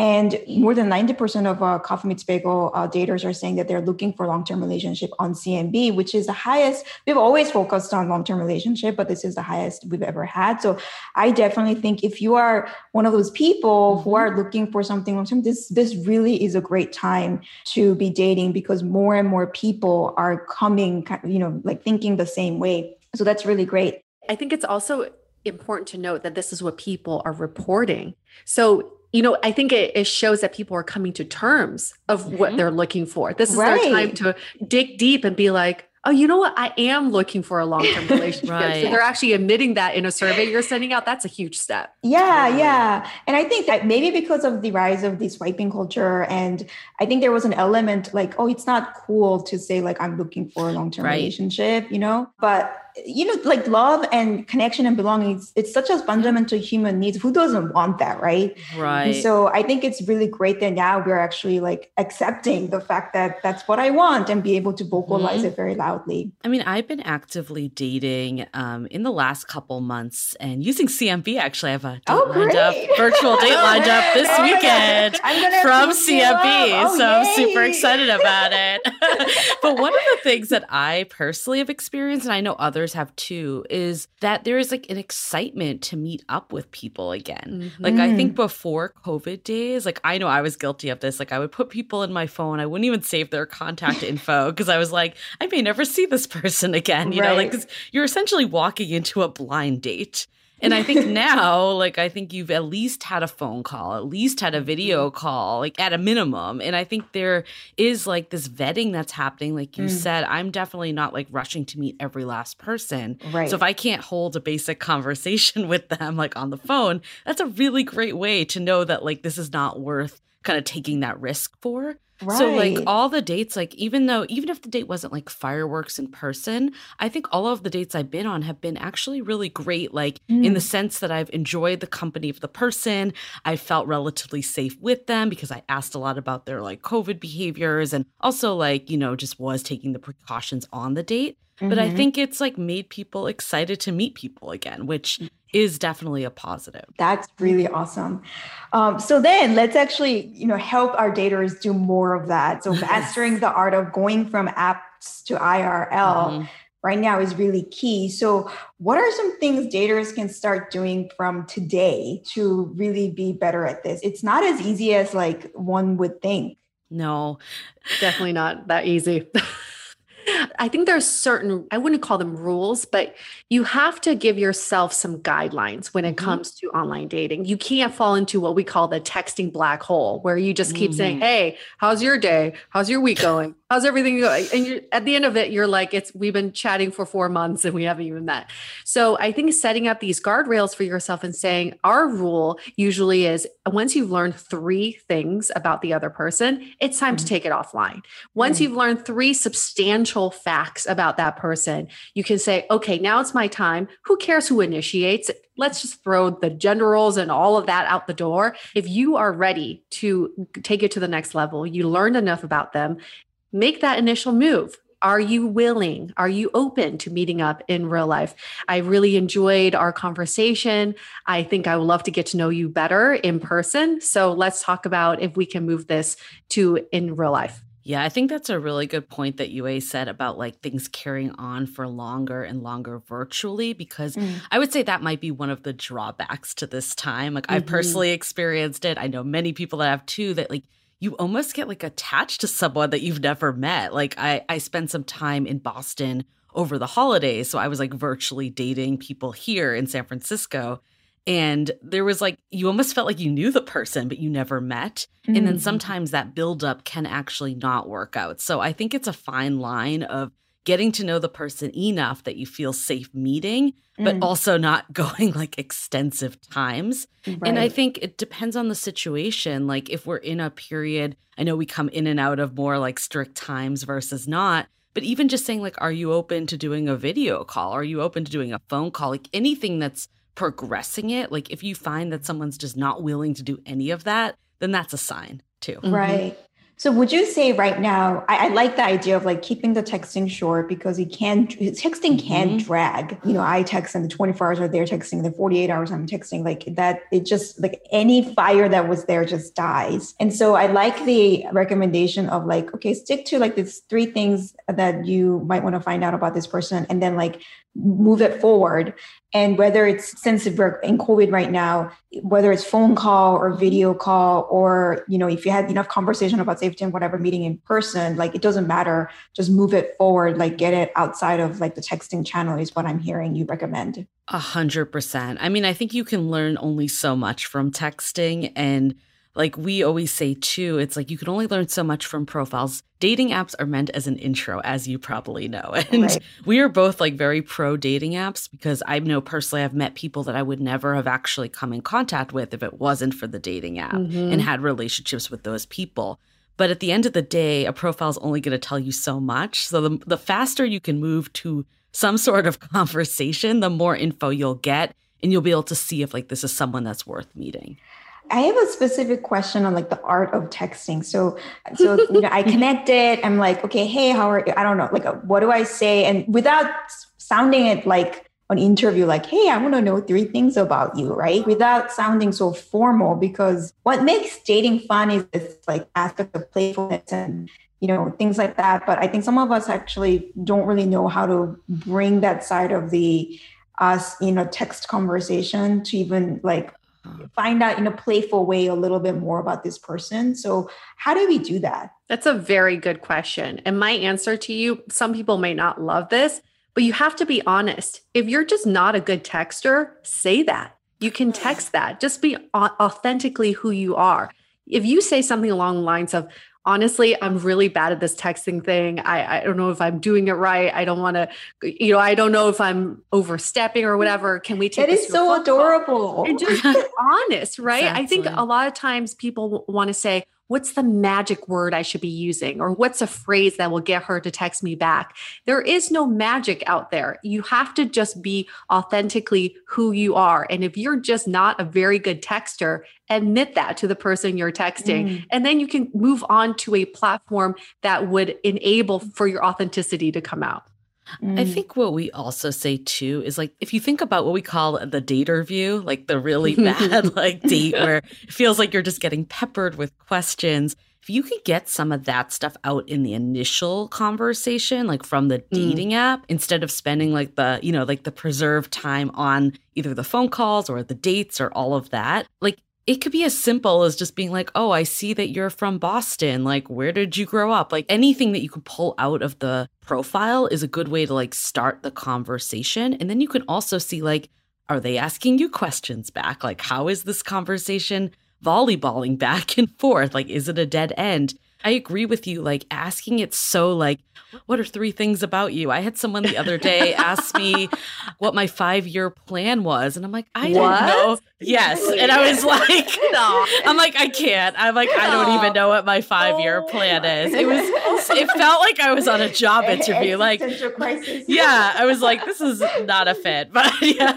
And more than 90% of uh, Coffee Meets Bagel uh, daters are saying that they're looking for long-term relationship on CMB, which is the highest. We've always focused on long-term relationship, but this is the highest we've ever had. So I definitely think if you are one of those people mm-hmm. who are looking for something long-term, this this really is a great time to be dating because more and more people are coming, you know, like thinking the same way. So that's really great. I think it's also important to note that this is what people are reporting. So you know, I think it, it, shows that people are coming to terms of mm-hmm. what they're looking for. This is right. their time to dig deep and be like, oh, you know what? I am looking for a long term *laughs* relationship. right. So they're actually admitting that in a survey you're sending out. That's a huge step. Yeah, yeah. And I think that maybe because of the rise of the swiping culture, and I think there was an element like, oh, it's not cool to say, like, I'm looking for a long term right. relationship, you know? But you know, like love and connection and belonging, it's, it's, such a fundamental human needs. Who doesn't want that, right? Right. And so I think it's really great that now we're actually like accepting the fact that that's what I want and be able to vocalize mm-hmm. it very loudly. I mean, I've been actively dating um, in the last couple months and using CMB. Actually, I have a date oh, lined up, virtual date *laughs* lined up this oh, weekend from CMB. Oh, so yay. I'm super excited about it. *laughs* but one of the things *laughs* that I personally have experienced, and I know others others have too is that there is like an excitement to meet up with people again. Mm-hmm. Like I think before COVID days, like I know I was guilty of this. Like I would put people in my phone, I wouldn't even save their contact *laughs* info because I was like, I may never see this person again. You right. know, like you're essentially walking into a blind date. And I think *laughs* now, like, I think you've at least had a phone call, at least had a video Mm-hmm. call, like at a minimum. And I think there is like this vetting that's happening. Like you Mm. said, I'm definitely not like rushing to meet every last person. Right. So if I can't hold a basic *laughs* conversation with them, like on the phone, that's a really great way to know that like this is not worth kind of taking that risk for. So like all the dates, like even though even if the date wasn't like fireworks in person, I think all of the dates I've been on have been actually really great. Like in the Mm. sense that I've enjoyed the company of the person. I felt relatively safe with them because I asked a lot about their like COVID behaviors and also like, you know, just was taking the precautions on the date. But I Mhm. think it's like made people excited to meet people again, which is definitely a positive. That's really awesome. Um, so then let's actually, you know, help our daters do more of that. So mastering the art of going from apps to IRL Mhm. right now is really key. So what are some things daters can start doing from today to really be better at this? It's not as easy as like one would think. No, Definitely not that easy. *laughs* I think there's certain, I wouldn't call them rules, but you have to give yourself some guidelines when it Mhm. comes to online dating. You can't fall into what we call the texting black hole, where you just keep saying, Mhm. Hey, how's your day? How's your week going? How's everything going? And you're, at the end of it, you're like, it's, we've been chatting for four months and we haven't even met. So I think setting up these guardrails for yourself and saying, our rule usually is once you've learned three things about the other person, it's time to Mhm. take it offline. Once Mhm. you've learned three substantial facts about that person, you can say, okay, now it's my time. Who cares who initiates? Let's just throw the gender roles and all of that out the door. If you are ready to take it to the next level, you learned enough about them, make that initial move. Are you willing? Are you open to meeting up in real life? I really enjoyed our conversation. I think I would love to get to know you better in person. So let's talk about if we can move this to in real life. Yeah, I think that's a really good point that Yue said about like things carrying on for longer and longer virtually because Mm. I would say that might be one of the drawbacks to this time. Like I've Mhm. personally experienced it. I know many people that have too that like you almost get like attached to someone that you've never met. Like I I spent some time in Boston over the holidays, so I was like virtually dating people here in San Francisco. And there was like, you almost felt like you knew the person, but you never met. And then Mhm. sometimes that buildup can actually not work out. So I think it's a fine line of getting to know the person enough that you feel safe meeting, but Mm. also not *laughs* going like extensive times. And I think it depends on the situation. Like if we're in a period, I know we come in and out of more like strict times versus not. But even just saying, like, are you open to doing a video call? Are you open to doing a phone call? Like anything that's progressing it. Like if you find that someone's just not willing to do any of that, then that's a sign too. Mhm. Right. So would you say right now, I, I like the idea of like keeping the texting short because it can texting can Mhm. drag. You know, I text and the 24 hours are they're texting, the 48 hours I'm texting, like that, it just like any fire that was there just dies. And so I like the recommendation of like, okay, stick to like these three things that you might want to find out about this person and then like move it forward. And whether it's since we're in COVID right now, whether it's phone call or video call, or you know, if you had enough conversation about safety and whatever meeting in person, like it doesn't matter. Just move it forward, like get it outside of like the texting channel is what I'm hearing you recommend. A hundred percent. I mean, I think you can learn only so much from texting. And like we always say too, it's like you can only learn so much from profiles. Dating apps are meant as an intro, as you probably know. *laughs* And Right. we are both like very pro dating apps because I know personally I've met people that I would never have actually come in contact with if it wasn't for the dating app Mhm. and had relationships with those people. But at the end of the day, a profile is only going to tell you so much. So the, the faster you can move to some sort of *laughs* conversation, the more info you'll get, and you'll be able to see if like this is someone that's worth meeting. I have a specific question on like the art of texting. So, *laughs* so you know, I connected. I'm like, okay, hey, how are you? I don't know, like, uh, what do I say? And without sounding it like an interview, like, hey, I want to know three things about you, right? Without sounding so formal, because what makes dating fun is this like aspect of playfulness and you know things like that. But I think some of us actually don't really know how to bring that side of the us, you know, text conversation to even like find out in a playful way a little bit more about this person. So, how do we do that? That's a very good question. And my answer to you, some people may not love this, but you have to be honest. If you're just not a good texter, say that. You can text that. Just be authentically who you are. If you say something along the lines of, honestly, I'm really bad at this texting thing. I, I don't know if I'm doing it right. I don't want to, you know, I don't know if I'm overstepping or whatever. Can we take That is so adorable. And just be honest, right? Exactly. I think a lot of times people want to say, what's the magic word I should be using? Or what's a phrase that will get her to text me back? There is no magic out there. You have to just be authentically who you are. And if you're just not a very good texter, admit that to the person you're texting. Mm. And then you can move on to a platform that would enable for your authenticity to come out. Mm. I think what we also say too is like if you think about what we call the dater view, like the really *laughs* bad *laughs* like date where it feels like you're just getting peppered with questions. If you could get some of that stuff out in the initial conversation, like from the mm. dating mm. app, instead of spending like the, you know, like the preserved time on either the phone calls or the dates or all of that, like it could be as simple as just being like, oh, I see that you're from Boston. Like, where did you grow up? Like, anything that you can pull out of the profile is a good way to like start the conversation. And then you can also see, like, are they asking you questions back? Like, how is this conversation volleyballing *laughs* back and forth? Like, is it a dead end? I agree with you. Like asking it so like, what are three things about you? I had someone the other day *laughs* ask me what my five year plan was. And I'm like, I what? don't know. Yes. And I was like, *laughs* no. I'm like, I can't. I'm like, I don't even know what my five year oh plan is. It was it felt like I was on a job interview. Like Yeah. I was like, this is not a fit. *laughs* But yeah.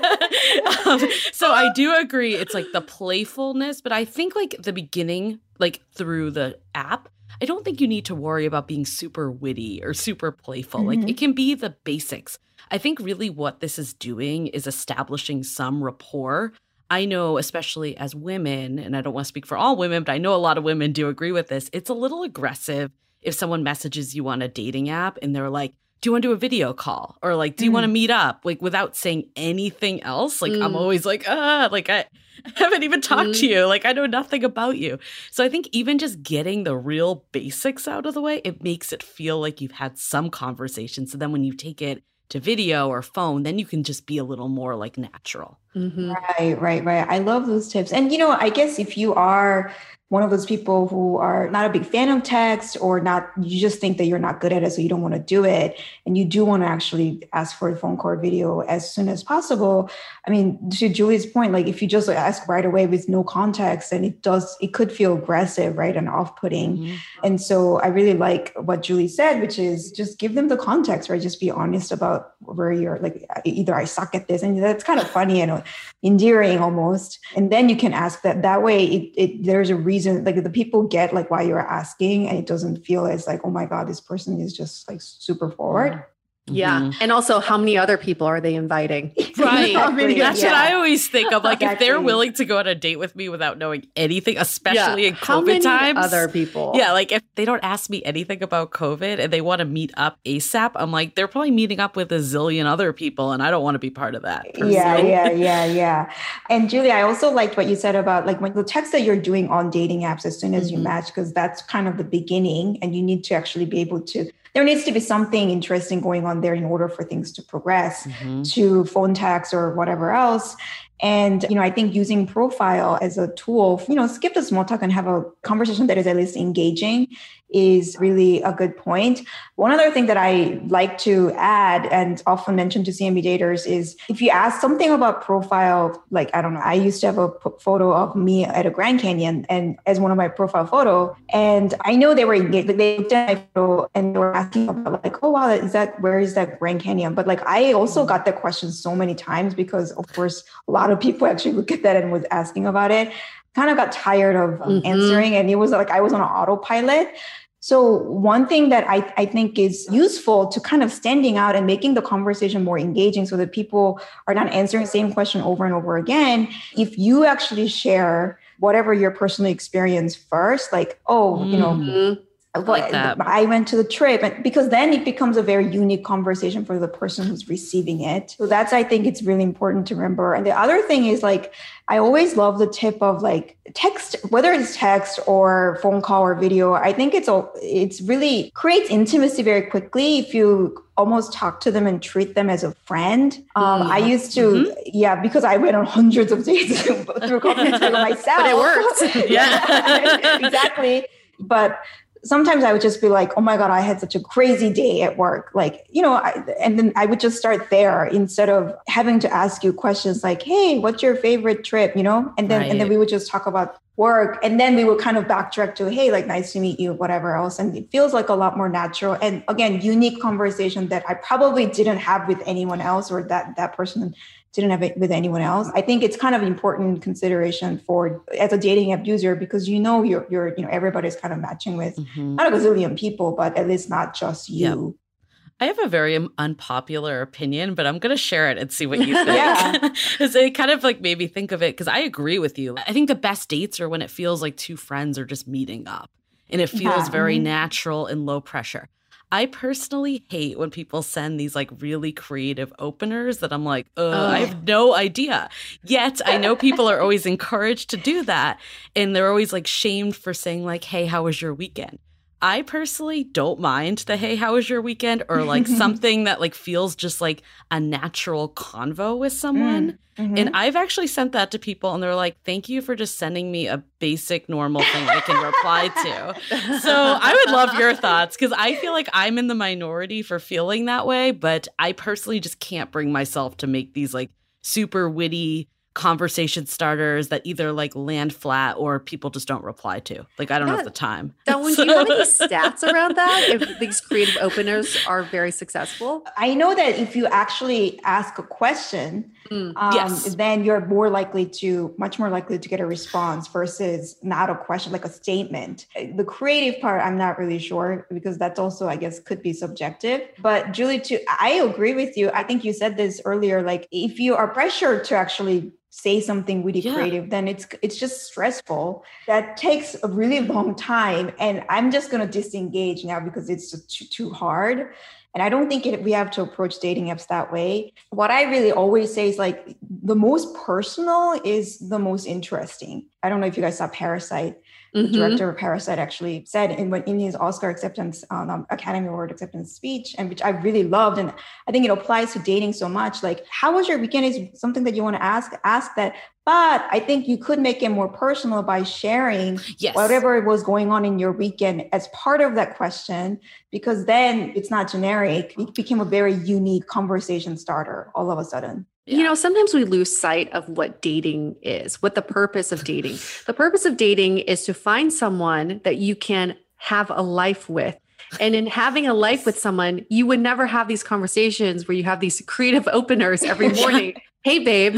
Um, so I do agree. It's like the playfulness, but I think like the beginning, like through the app, I don't think you need to worry about being super witty or super playful. Mm-hmm. Like it can be the basics. I think really what this is doing is establishing some rapport. I know, especially as women, and I don't want to speak for all women, but I know a lot of women do agree with this. It's a little aggressive if someone messages you on a dating app and they're like, do you want to do a video call or like do you mm. want to meet up like without saying anything else like mm. i'm always like ah like i *laughs* haven't even talked mm. to you. Like i know nothing about you. So i think even just getting the real basics out of the way it makes it feel like you've had some conversation. So then when you take it to video or phone then you can just be a little more like natural mm-hmm. right right right i love those tips and you know i guess if you are one of those people who are not a big fan of text or not you just think that you're not good at it so you don't want to do it and you do want to actually ask for a phone call or video as soon as possible i mean to julie's point like if you just ask right away with no context and it does it could feel aggressive right and off-putting mm-hmm. and so i really like what julie said which is just give them the context right just be honest about where you're like either i suck at this and that's kind of funny and endearing almost. And then you can ask that that way it, it there's a reason like the people get like why you're asking and it doesn't feel as like oh my god this person is just like super forward yeah. Mm-hmm. And also, how many other people are they inviting? *laughs* Right. exactly. That's yeah. what I always think of. Like, exactly. if they're willing to go on a date with me without knowing anything, especially yeah. in how COVID times. Other people. Yeah. Like, if they don't ask me anything about COVID and they want to meet up ASAP, I'm like, they're probably meeting up with a zillion other people. And I don't want to be part of that. Personally. Yeah. Yeah. Yeah. Yeah. And Julie, I also liked what you said about like when the text that you're doing on dating apps as soon as mm-hmm. you match, because that's kind of the beginning and you need to actually be able to there needs to be something interesting going on there in order for things to progress mm-hmm. to phone tags or whatever else. And, you know, I think using profile as a tool, you know, skip the small talk and have a conversation that is at least engaging is really a good point. One other thing that I like to add and often mention to CMB daters is if you ask something about profile, like, I don't know, I used to have a photo of me at a Grand Canyon and as one of my profile photo. And I know they were engaged, they looked at my photo and they were asking about like, oh, wow, is that, where is that Grand Canyon? But like, I also got that question so many times because of course, a lot of people actually look at that and was asking about it kind of got tired of mm-hmm. answering and it was like I was on an autopilot. So, one thing that I, I think is useful to kind of standing out and making the conversation more engaging so that people are not answering the same question over and over again, if you actually share whatever your personal experience first, like, oh, mm-hmm. you know, mm-hmm. Like that. I went to the trip and because then it becomes a very unique conversation for the person who's receiving it. So that's I think it's really important to remember. And the other thing is like I always love the tip of like text, whether it's text or phone call or video. I think it's a, it's really creates intimacy very quickly if you almost talk to them and treat them as a friend. Um, yeah. I used to, mm-hmm. yeah, because I went on hundreds of dates *laughs* through *laughs* coffee myself. But it worked. *laughs* yeah, exactly. But sometimes I would just be like, oh my God, I had such a crazy day at work. Like, you know, I, and then I would just start there instead of having to ask you questions like, hey, what's your favorite trip? You know, and then, right. and then we would just talk about work. And then we would kind of backtrack to, hey, like, nice to meet you, whatever else. And it feels like a lot more natural. And again, unique conversation that I probably didn't have with anyone else or that that person didn't have it with anyone else. I think it's kind of an important consideration for as a dating app user because you know you're you're you know everybody's kind of matching with mm-hmm. not a gazillion people, but at least not just you. Yep. I have a very unpopular opinion, but I'm going to share it and see what you *laughs* think. yeah. *laughs* it kind of like made me think of it because I agree with you. I think the best dates are when it feels like two friends are just meeting up and it feels yeah. very mm-hmm. natural and low pressure. I personally hate when people send these like really creative openers that I'm like, oh. I have no idea. Yet I know people are always encouraged to do that. And they're always like shamed for saying, like, hey, how was your weekend? I personally don't mind the hey, how was your weekend? Or like *laughs* something that like feels just like a natural convo with someone. Mm, mm-hmm. And I've actually sent that to people and they're like, thank you for just sending me a basic normal thing I can reply to. So I would love your *laughs* thoughts because I feel like I'm in the minority for feeling that way, but I personally just can't bring myself to make these like super witty conversation starters that either like land flat or people just don't reply to. Like I don't yeah. have the time. *laughs* Dawoon, so. do you have any stats around that? If these creative openers are very successful? I know that if you actually ask a question, mm. um, yes. then you're more likely to, much more likely to get a response versus not a question, like a statement. The creative part, I'm not really sure because that's also, I guess, could be subjective. But Julie, too, I agree with you. I think you said this earlier. Like if you are pressured to actually say something really yeah. creative then it's it's just stressful. That takes a really long time and i'm just going to disengage now because it's just too, too hard. And i don't think it, we have to approach dating apps that way. What i really always say is like the most personal is the most interesting. I don't know if you guys saw parasite mm-hmm. the director of Parasite actually said in, in his Oscar acceptance, um, Academy Award acceptance speech, and which I really loved. And I think it applies to dating so much. Like, how was your weekend is something that you want to ask, ask that. But I think you could make it more personal by sharing yes. whatever it was going on in your weekend as part of that question, because then it's not generic. It became a very unique conversation starter all of a sudden. Yeah. You know, sometimes we lose sight of what dating is, what the purpose of dating. the purpose of dating is to find someone that you can have a life with. And in having a life with someone, you would never have these conversations where you have these creative openers every *laughs* morning hey babe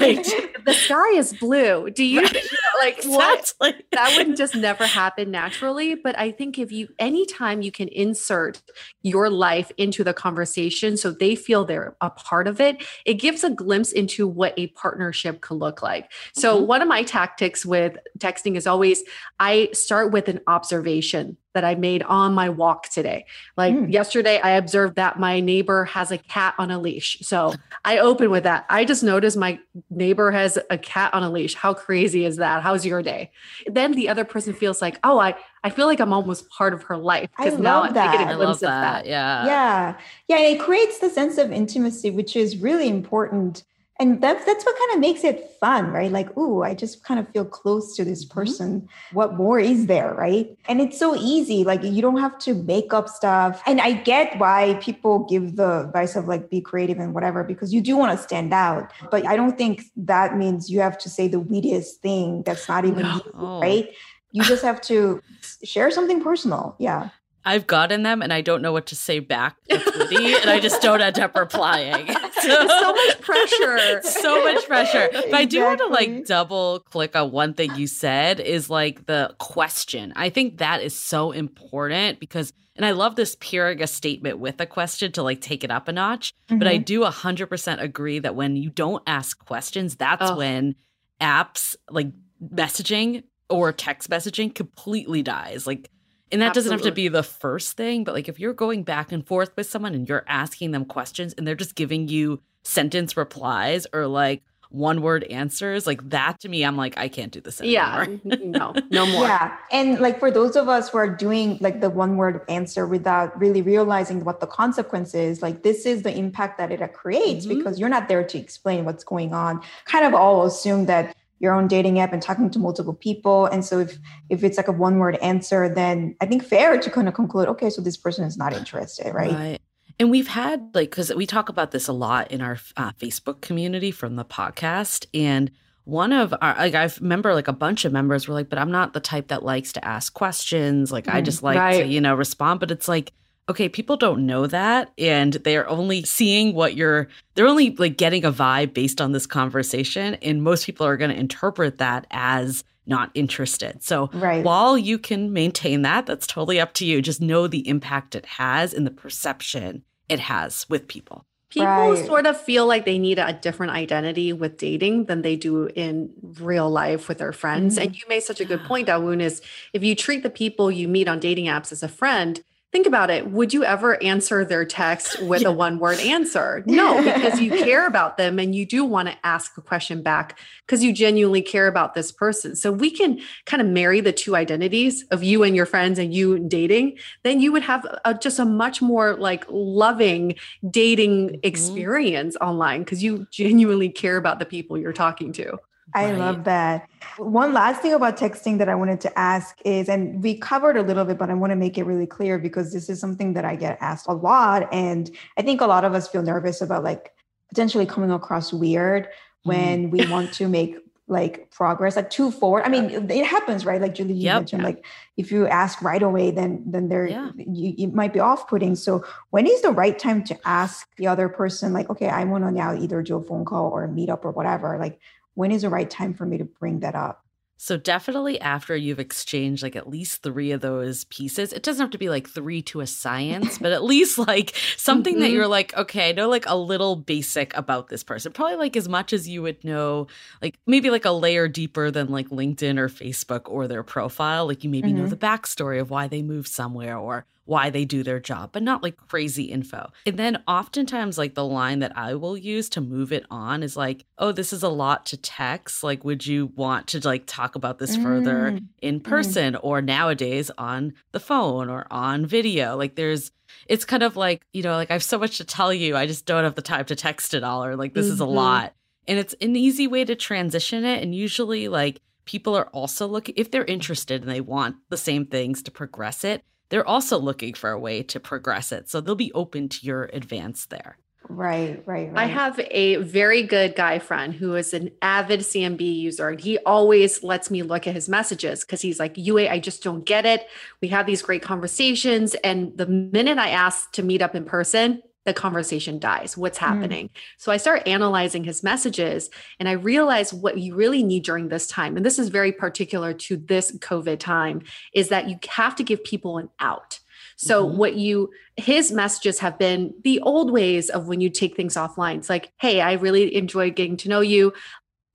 right. *laughs* the sky is blue do you right. like *laughs* what that would just never happen naturally but i think if you anytime you can insert your life into the conversation so they feel they're a part of it it gives a glimpse into what a partnership could look like so mm-hmm. one of my tactics with texting is always i start with an observation that I made on my walk today. Like mm. yesterday, I observed that my neighbor has a cat on a leash. So I open with that. I just noticed my neighbor has a cat on a leash. How crazy is that? How's your day? Then the other person feels like, oh, I, I feel like I'm almost part of her life because now I'm that. getting a glimpse of that. Yeah. Yeah. Yeah. It creates the sense of intimacy, which is really important and that's that's what kind of makes it fun right? Like ooh i just kind of feel close to this mm-hmm. person. Mm-hmm. what more is there? Right? And it's so easy like you don't have to make up stuff. And i get why people give the advice of like be creative and whatever because you do want to stand out. But i don't think that means you have to say the wittiest thing that's not even no. you, right? You just have to share something personal. Yeah I've gotten them and I don't know what to say back witty, and I just don't end up replying. So, *laughs* *laughs* so much pressure. so much pressure. But exactly. I do want to like double click on one thing you said is like the question. I think that is so important because and I love this pairing a statement with a question to like take it up a notch. Mm-hmm. But I mm-hmm. do 100% agree that when you don't ask questions, that's oh. when apps like messaging or text messaging completely dies. Like And that doesn't have to be the first thing, but like if you're going back and forth with someone and you're asking them questions and they're just giving you sentence replies or like one word answers, like that to me, I'm like, I can't do this anymore. Yeah, anymore. no, no *laughs* more. Yeah. And like for those of us who are doing like the one word answer without really realizing what the consequence is, like this is the impact that it creates Mhm. because you're not there to explain what's going on. Kind of all assume that your own dating app and talking to multiple people. And so if if it's like a one word answer, then I think fair to kind of conclude, okay, so this person is not interested, right? And we've had like because we talk about this a lot in our uh, Facebook community from the podcast, and one of our like I remember like a bunch of members were like, "But I'm not the type that likes to ask questions. Like I Mm, just like to you know respond." But it's like. Okay, people don't know that and they're only seeing what you're they're only like getting a vibe based on this conversation and most people are going to interpret that as not interested. So Right. while you can maintain that, that's totally up to you. Just know the impact it has and the perception it has with people. People Right. sort of feel like they need a different identity with dating than they do in real life with their friends. Mhm. And you made such a good point, Dawoon, is if you treat the people you meet on dating apps as a friend, think about it. Would you ever answer their text with a one word answer? *laughs* No, because you care about them and you do want to ask a question back because you genuinely care about this person. So we can kind of marry the two identities of you and your friends and you dating, then you would have a, just a much more like loving dating Mhm. experience online because you genuinely care about the people you're talking to. I Right. love that. One last thing about texting that I wanted to ask is, and we covered a little bit, but I want to make it really clear because this is something that I get asked a lot. And I think a lot of us feel nervous about like potentially coming across weird mm-hmm. when we want to make like progress, like too forward. I mean, it happens, right? Like Julie, you Yep. mentioned, like if you ask right away, then then there Yeah. you, it might be off-putting. So when is the right time to ask the other person, like, okay, I want to now either do a phone call or a meetup or whatever? Like, when is the right time for me to bring that up? So definitely after you've exchanged like at least three of those pieces, it doesn't have to be like three to a science, but *laughs* at least like something that Mhm. you're like, okay, I know like a little basic about this person. Probably like as much as you would know, like maybe like a layer deeper than like LinkedIn or Facebook or their profile. Like you maybe know Mhm. the backstory of why they moved somewhere or why they do their job, but not like crazy info. And then oftentimes, like the line that I will use to move it on is like, oh, this is a lot to text. Like, would you want to like talk about this further Mm, in person or nowadays on the phone or on video? Like, there's, it's kind of like, you know, like I have so much to tell you. I just don't have the time to text it all, or like, this is a Mhm. lot. And it's an easy way to transition it. And usually, like, people are also looking, if they're interested and they want the same things to progress it, they're also looking for a way to progress it. So they'll be open to your advance there. Right, right, right. I have a very good guy friend who is an avid CMB user, and he always lets me look at his messages because he's like, Yue, I just don't get it. We have these great conversations. And the minute I ask to meet up in person, the conversation dies. What's happening? So I start analyzing his messages and I realize what you really need during this time. And this is very particular to this COVID time is that you have to give people an out. So Mhm. what you his messages have been the old ways of when you take things offline. It's like, hey, I really enjoy getting to know you.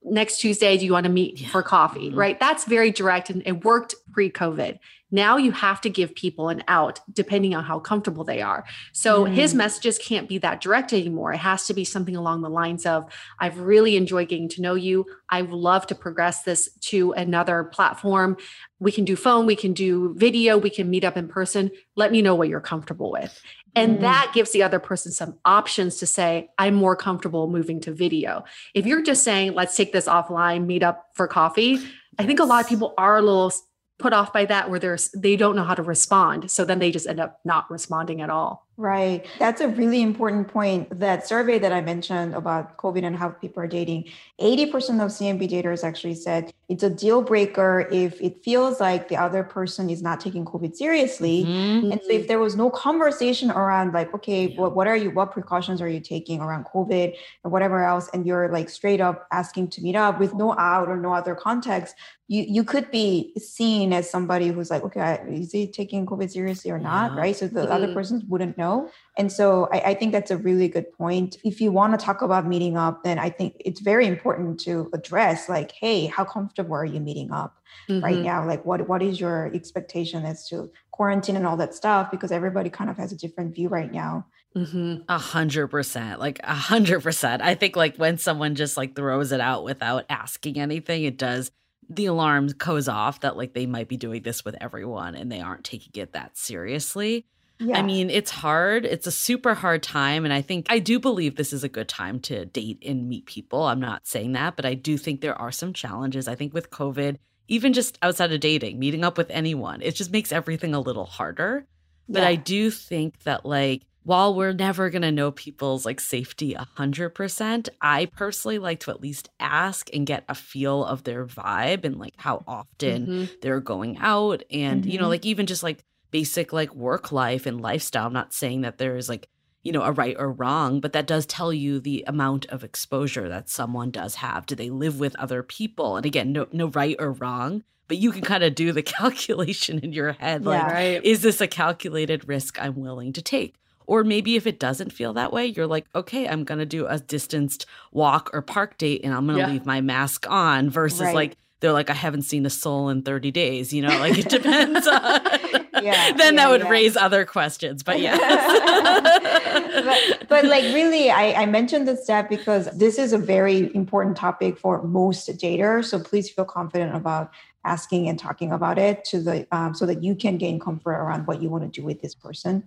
Next Tuesday, do you want to meet Yeah. for coffee? Mhm. Right. That's very direct and it worked pre COVID. Now you have to give people an out depending on how comfortable they are. So his Mm. messages can't be that direct anymore. It has to be something along the lines of, I've really enjoyed getting to know you. I would love to progress this to another platform. We can do phone, we can do video, we can meet up in person. Let me know what you're comfortable with. And Mm. that gives the other person some options to say, I'm more comfortable moving to video. If you're just saying, let's take this offline, meet up for coffee, I think a lot of people are a little put off by that where there's they don't know how to respond. So then they just end up not responding at all. Right. That's a really important point. That survey that I mentioned about COVID and how people are dating, 80% of CMB daters actually said it's a deal breaker if it feels like the other person is not taking COVID seriously. Mhm. And so if there was no conversation around like, okay, Yeah. what, what are you, what precautions are you taking around COVID and whatever else, and you're like straight up asking to meet up with no out or no other context, you you could be seen as somebody who's like, okay, is he taking COVID seriously or not? Yeah. Right. So the other Mhm. persons wouldn't know. And so I, I think that's a really good point. If you want to talk about meeting up, then I think it's very important to address like, hey, how comfortable are you meeting up mm-hmm. right now? Like what what is your expectation as to quarantine and all that stuff? Because everybody kind of has a different view right now. Mm-hmm. A hundred percent, like a hundred percent. I think like when someone just like throws it out without asking anything, it does the alarm goes off that like they might be doing this with everyone and they aren't taking it that seriously. Yeah. I mean, it's hard. It's a super hard time. And I think I do believe this is a good time to date and meet people. I'm not saying that, but I do think there are some challenges. I think with COVID, even just outside of dating, meeting up with anyone, it just makes everything a little harder. But yeah. I do think that, like, while we're never going to know people's like safety 100%, I personally like to at least ask and get a feel of their vibe and like how often mm-hmm. they're going out. And, mm-hmm. you know, mm-hmm. like even just like basic like work life and lifestyle. I'm not saying that there is like, you know, a right or wrong, but that does tell you the amount of exposure that someone does have. Do they live with other people? And again, no, no right or wrong, but you can kind of do the *laughs* calculation in your head. Yeah, like, right. is this a calculated risk I'm willing to take? Or maybe if it doesn't feel that way, you're like, okay, I'm going to do a distanced walk or park date and I'm going to yeah. leave my mask on versus right. like, they're like, I haven't seen a soul in 30 days, you know, like it depends on. *laughs* yeah, *laughs* then yeah, that would yeah. raise other questions, but yeah. *laughs* but, but, like, really, I, I mentioned this step because this is a very important topic for most daters. So please feel confident about asking and talking about it to the um, so that you can gain comfort around what you want to do with this person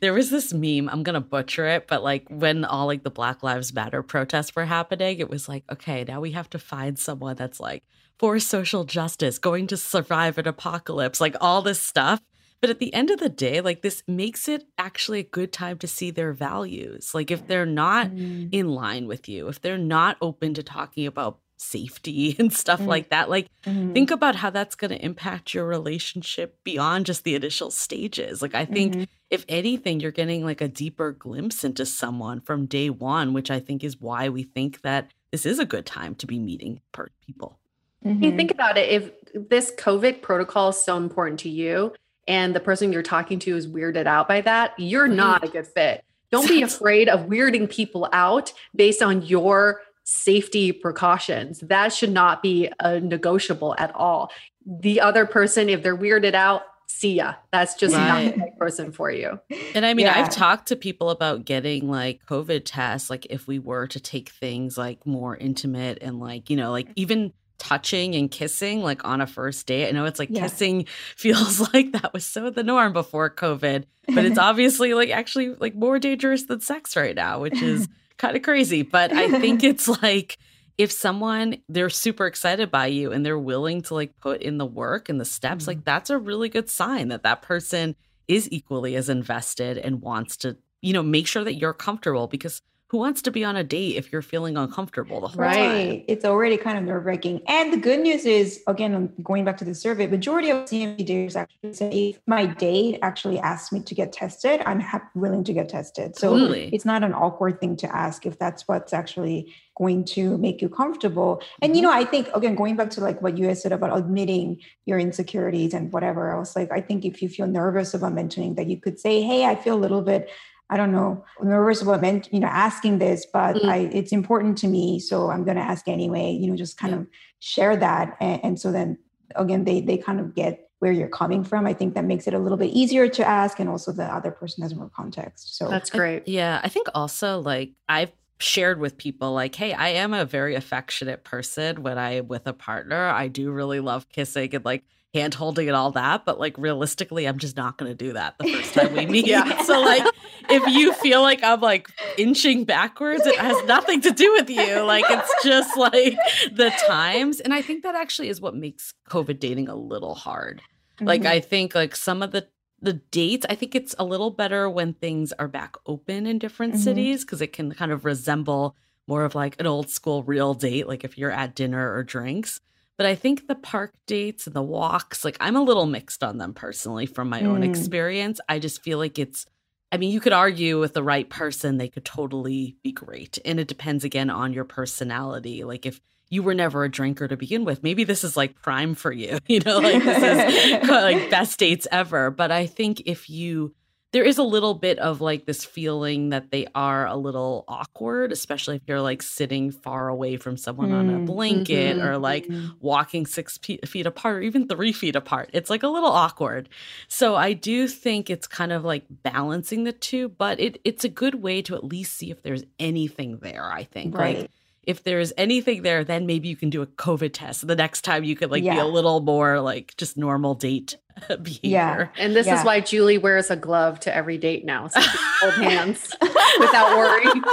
there was this meme i'm gonna butcher it but like when all like the black lives matter protests were happening it was like okay now we have to find someone that's like for social justice going to survive an apocalypse like all this stuff but at the end of the day like this makes it actually a good time to see their values like if they're not mm. in line with you if they're not open to talking about safety *laughs* and stuff mm like that. Like, mm-hmm. think about how that's going to impact your relationship beyond just the initial stages. Like, I think mm-hmm. if anything, you're getting like a deeper glimpse into someone from day one, which I think is why we think that this is a good time to be meeting per- people. Mm-hmm. You think about it, if this COVID protocol is so important to you and the person you're talking to is weirded out by that, you're not a good fit. Don't be *laughs* afraid of weirding people out based on your safety precautions. That should not be a negotiable at all. The other person, if they're weirded out, see ya. That's just right. not the right person for you. And I mean, yeah. I've talked to people about getting like COVID tests, like if we were to take things like more intimate and like, you know, like even touching and kissing like on a first date. I know it's like yeah. kissing *laughs* feels like that was so the norm before COVID, but it's *laughs* obviously like actually like more dangerous than sex right now, which is *laughs* kind of crazy. But I think it's like if someone they're super excited by you and they're willing to like put in the work and the steps, mm-hmm. like that's a really good sign that that person is equally as invested and wants to, you know, make sure that you're comfortable because who wants to be on a date if you're feeling uncomfortable the whole right. time? Right. It's already kind of nerve wracking. And the good news is, again, going back to the survey, majority of CMB daters actually say if my date actually asks me to get tested, I'm ha- willing to get tested. So totally. it's not an awkward thing to ask if that's what's actually going to make you comfortable. And you mm-hmm. know, I think again, going back to like what you said about admitting your insecurities and whatever else, like I think if you feel nervous about mentioning that, you could say, "Hey, I feel a little bit I don't know, nervous about you know asking this, but mm-hmm. I, it's important to me, so I'm going to ask anyway. You know, just kind of share that, and, and, so then again, they they kind of get where you're coming from. I think that makes it a little bit easier to ask, and also the other person has more context. So that's great. I, yeah, I think also like I've shared with people like hey i am a very affectionate person when i'm with a partner i do really love kissing and like hand holding and all that, but like realistically, I'm just not going to do that the first time we *laughs* meet. yeah. So like, if you feel like I'm like inching backwards, it has nothing to do with you. Like it's just like the times, and I think that actually is what makes COVID dating a little hard. Mm-hmm. Like I think like some of the the dates, I think it's a little better when things are back open in different mm-hmm. cities because it can kind of resemble more of like an old school real date, like if you're at dinner or drinks. But I think the park dates and the walks, like I'm a little mixed on them personally from my mm. own experience. I just feel like it's, I mean, you could argue with the right person, they could totally be great. And it depends again on your personality. Like if you were never a drinker to begin with, maybe this is like prime for you, *laughs* you know, like this is *laughs* like best dates ever. But I think if you, there is a little bit of like this feeling that they are a little awkward, especially if you're like sitting far away from someone on a Mm, blanket mhm, or like mhm. walking six pe- feet apart or even three feet apart. It's like a little awkward. So I do think it's kind of like balancing the two, but it it's a good way to at least see if there's anything there. I think Right. like if there's anything there, then maybe you can do a COVID test. The next time you could like be a little more like just normal date *laughs* behavior. Yeah. And this Yeah. is why Julie wears a glove to every date now. So hold hands *laughs* without worrying. *laughs*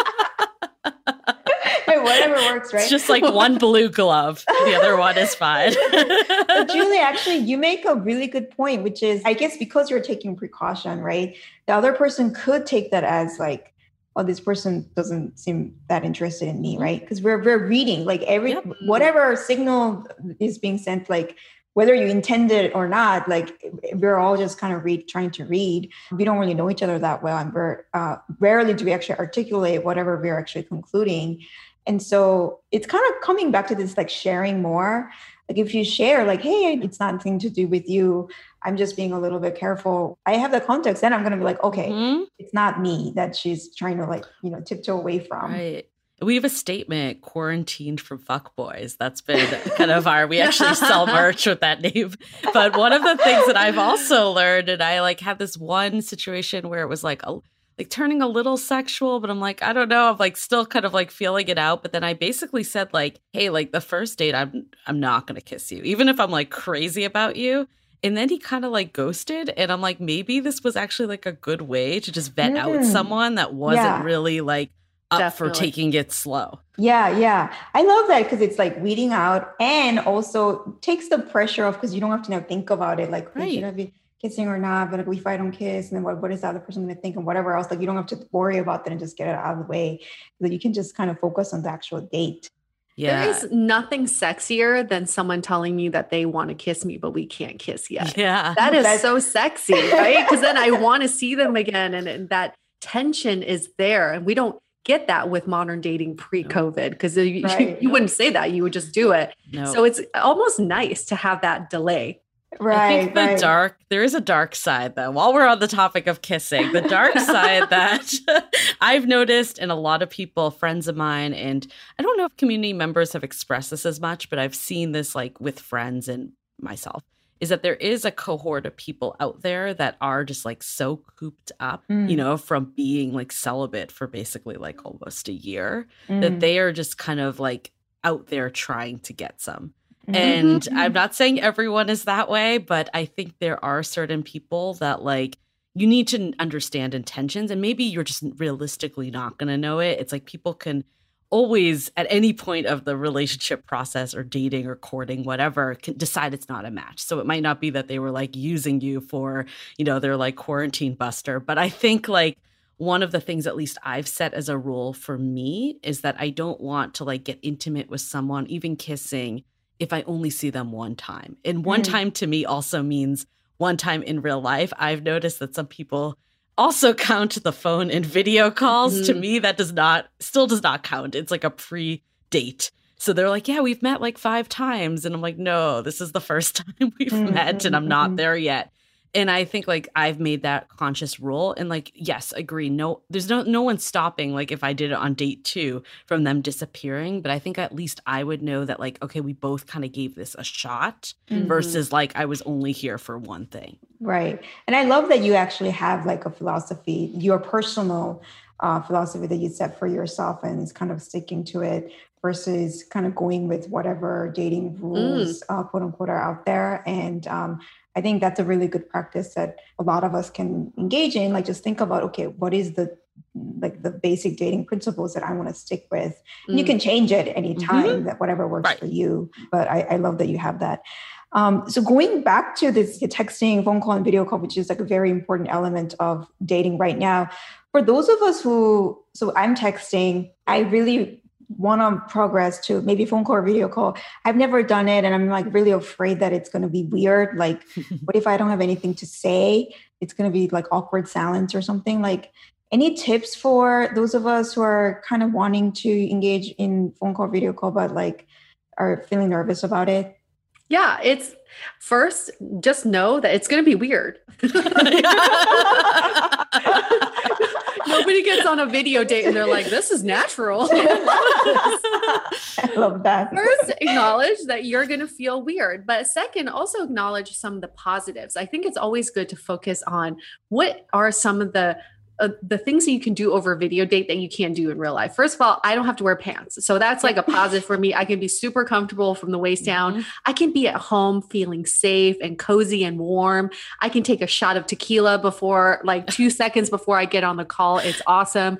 Hey, whatever works, right? It's just like one blue glove, the other one is fine. but Julie, actually, you make a really good point, which is, I guess, because you're taking precaution, right? The other person could take that as like, oh, this person doesn't seem that interested in me, Mhm. right? Because we're we're reading like every Yep. whatever signal is being sent, like whether you intended it or not, like we're all just kind of read trying to read. We don't really know each other that well, and we're uh, rarely do we actually articulate whatever we're actually concluding. And so it's kind of coming back to this like sharing more. Like if you share, like, hey, it's nothing to do with you. I'm just being a little bit careful. I have the context, then I'm gonna be like, okay, Mhm. it's not me that she's trying to like, you know, tiptoe away from. Right. We have a statement quarantined from fuckboys. That's been kind of our, we actually sell *laughs* merch with that name. But one of the things that I've also learned, and I like had this one situation where it was like, a, like turning a little sexual, but I'm like, I don't know. I'm like still kind of like feeling it out. But then I basically said like, hey, like the first date, I'm, I'm not to kiss you, even if I'm like crazy about you. And then he kind of like ghosted. And I'm like, maybe this was actually like a good way to just vet out Mm. someone that wasn't Yeah. really like up for taking it slow. Yeah, yeah. I love that because it's like weeding out and also takes the pressure off because you don't have to now think about it. Like, Right. Should I be kissing or not? But if I don't kiss, and then what, what is the other person going to think and whatever else? Like, you don't have to worry about that and just get it out of the way. So that you can just kind of focus on the actual date. Yeah. There is nothing sexier than someone telling me that they want to kiss me, but we can't kiss yet. yeah. That is That's- so sexy, right? Because then I want to see them again, and, and that tension is there, and we don't get that with modern dating pre-COVID because you, Right. you wouldn't say that; you would just do it. No. So it's almost nice to have that delay. Right. I think the right. dark, there is a dark side though. While we're on the topic of kissing, the dark *laughs* side that *laughs* I've noticed in a lot of people, friends of mine, and I don't know if community members have expressed this as much, but I've seen this like with friends and myself, is that there is a cohort of people out there that are just like so cooped up, you Mm. know, from being like celibate for basically like almost a year, Mm, that they are just kind of like out there trying to get some. And Mhm. I'm not saying everyone is that way, but I think there are certain people that like you need to understand intentions and maybe you're just realistically not going to know it. It's like people can always at any point of the relationship process or dating or courting whatever can decide it's not a match. So it might not be that they were like using you for, you know, they're like quarantine buster, but I think like one of the things at least I've set as a rule for me is that I don't want to like get intimate with someone even kissing if I only see them one time. And one Mm. time to me also means one time in real life. I've noticed that some people also *laughs* count the phone and video calls. To Mhm. me, that does not, still does not count. It's like a pre date. So they're like, yeah, we've met like five times. And I'm like, no, this is the first *laughs* time we've Mm, met and mm, I'm not mm. there yet. And I think like I've made that conscious rule and like, yes, agree. No, there's no, no one stopping. Like if I did it on date two from them disappearing, but I think at least I would know that like, okay, we both kind of gave this a shot Mhm. versus like I was only here for one thing. Right. And I love that you actually have like a philosophy, your personal uh, philosophy that you set for yourself and is kind of sticking to it versus kind of going with whatever dating rules, uh, quote unquote, are out there. And um, I think that's a really good practice that a lot of us can engage in. Like just think about, okay, what is the like the basic dating principles that I want to stick with. And you Mm. can change it anytime that whatever works Right. for you. But I, I love that you have that. Um, so going back to this texting, phone call, and video call, which is like a very important element of dating right now. For those of us who, so I'm texting, I really want to progress to maybe phone call or video call. I've never done it, and I'm like really afraid that it's going to be weird. Like, *laughs* what if I don't have anything to say? It's going to be like awkward silence or something. Like, any tips for those of us who are kind of wanting to engage in phone call, video call, but like are feeling nervous about it? Yeah, it's first just know that it's going to be weird. *laughs* *laughs* Nobody gets on a video date and they're like, this is natural. *laughs* I love that. First, acknowledge that you're going to feel weird. But second, also acknowledge some of the positives. I think it's always good to focus on what are some of the uh, the things that you can do over a video date that you can't do in real life. First of all, I don't have to wear pants. So that's like a positive for me. I can be super comfortable from the waist down. Mm-hmm. I can be at home feeling safe and cozy and warm. I can take a shot of tequila before like 2 seconds before I get on the call. It's awesome.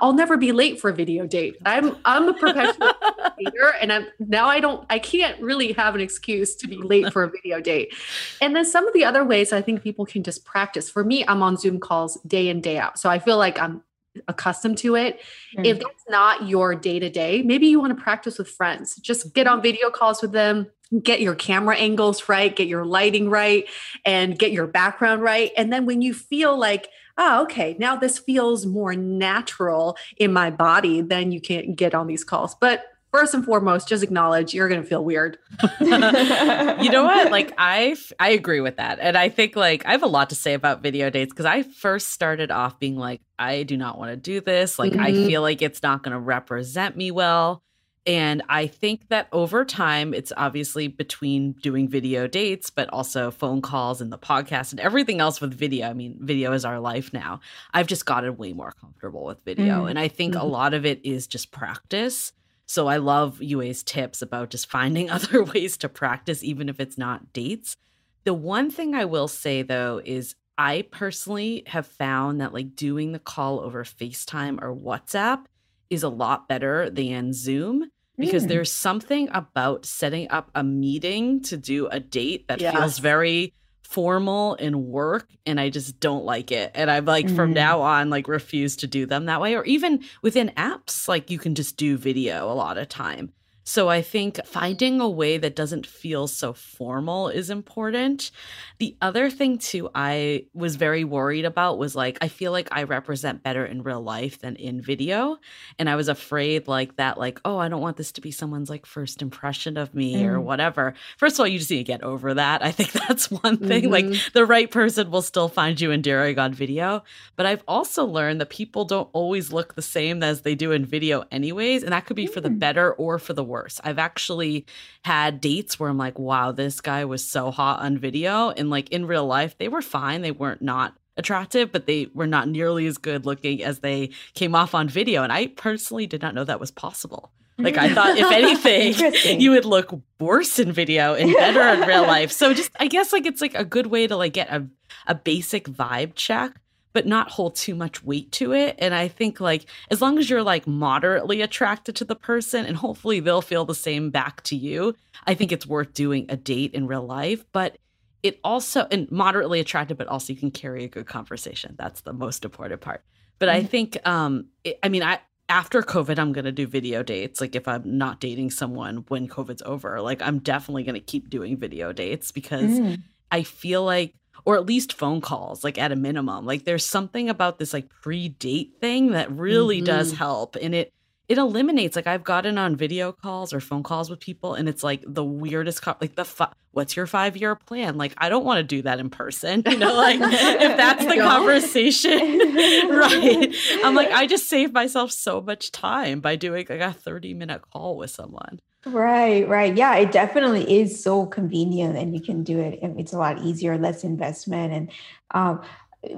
I'll never be late for a video date. I'm I'm a professional *laughs* and I'm now I don't I can't really have an excuse to be late for a video date. And then some of the other ways I think people can just practice. For me, I'm on Zoom calls day in day out, so I feel like I'm accustomed to it. Mm-hmm. If that's not your day to day, maybe you want to practice with friends. Just get on video calls with them, get your camera angles right, get your lighting right, and get your background right. And then when you feel like oh, okay, now this feels more natural in my body, then you can't get on these calls. But first and foremost, just acknowledge you're going to feel weird. you know what? Like *laughs* I I agree with that. And I think like I have a lot to say about video dates cuz I first started off being like I do not want to do this. Like mm-hmm. I feel like it's not going to represent me well. And I think that over time, it's obviously between doing video dates, but also phone calls and the podcast and everything else with video. I mean, video is our life now. I've just gotten way more comfortable with video. Mm. And I think mm-hmm. a lot of it is just practice. So I love Yue's tips about just finding *laughs* other ways to practice, even if it's not dates. The one thing I will say though is I personally have found that like doing the call over FaceTime or WhatsApp is a lot better than Zoom because mm. there's something about setting up a meeting to do a date that yes. feels very formal and work and I just don't like it. And I'm like mm. from now on like refuse to do them that way or even within apps like you can just do video a lot of time. So I think finding a way that doesn't feel so formal is important. The other thing too I was very worried about was like I feel like I represent better in real life than in video and I was afraid like that like oh I don't want this to be someone's like first impression of me mm. or whatever. First of all, you just need to get over that. I think *laughs* that's one thing mm-hmm. like the right person will still find you endearing on video, but I've also learned that people don't always look the same as they do in video anyways and that could be mm. for the mm. better or for the worse. I've actually had dates where I'm like, wow, this guy was so hot on video. And like in real life, they were fine. They weren't not attractive, but they were not nearly as good looking as they came off on video. And I personally did not know that was possible. Like I thought, if *laughs* anything, you would look worse in video and better in real *laughs* life. So just, I guess, like it's like a good way to like get a a basic vibe check but not hold too much weight to it. And I think like as long as you're like moderately attracted to the person and hopefully they'll feel the same back to you, I think it's worth doing a date in real life. But it also and moderately attracted, but also you can carry a good conversation. That's the most important part. But mm-hmm. I think um it, I mean I after COVID, I'm going to do video dates. Like, if I'm not dating someone when COVID's over, like, I'm definitely going to keep doing video dates because mm. I feel like or at least phone calls, like at a minimum. Like there's something about this like pre-date thing that really mm-hmm. does help. And it it eliminates like I've gotten on video calls or phone calls with people and it's like the weirdest co- like the fi- what's your 5 year plan like I don't want to do that in person you know like if *laughs* that's the conversation *laughs* right I'm like I just save myself so much time by doing like a 30 minute call with someone Right, right. Yeah, it definitely is so convenient and you can do it. It's a lot easier, less investment. And um,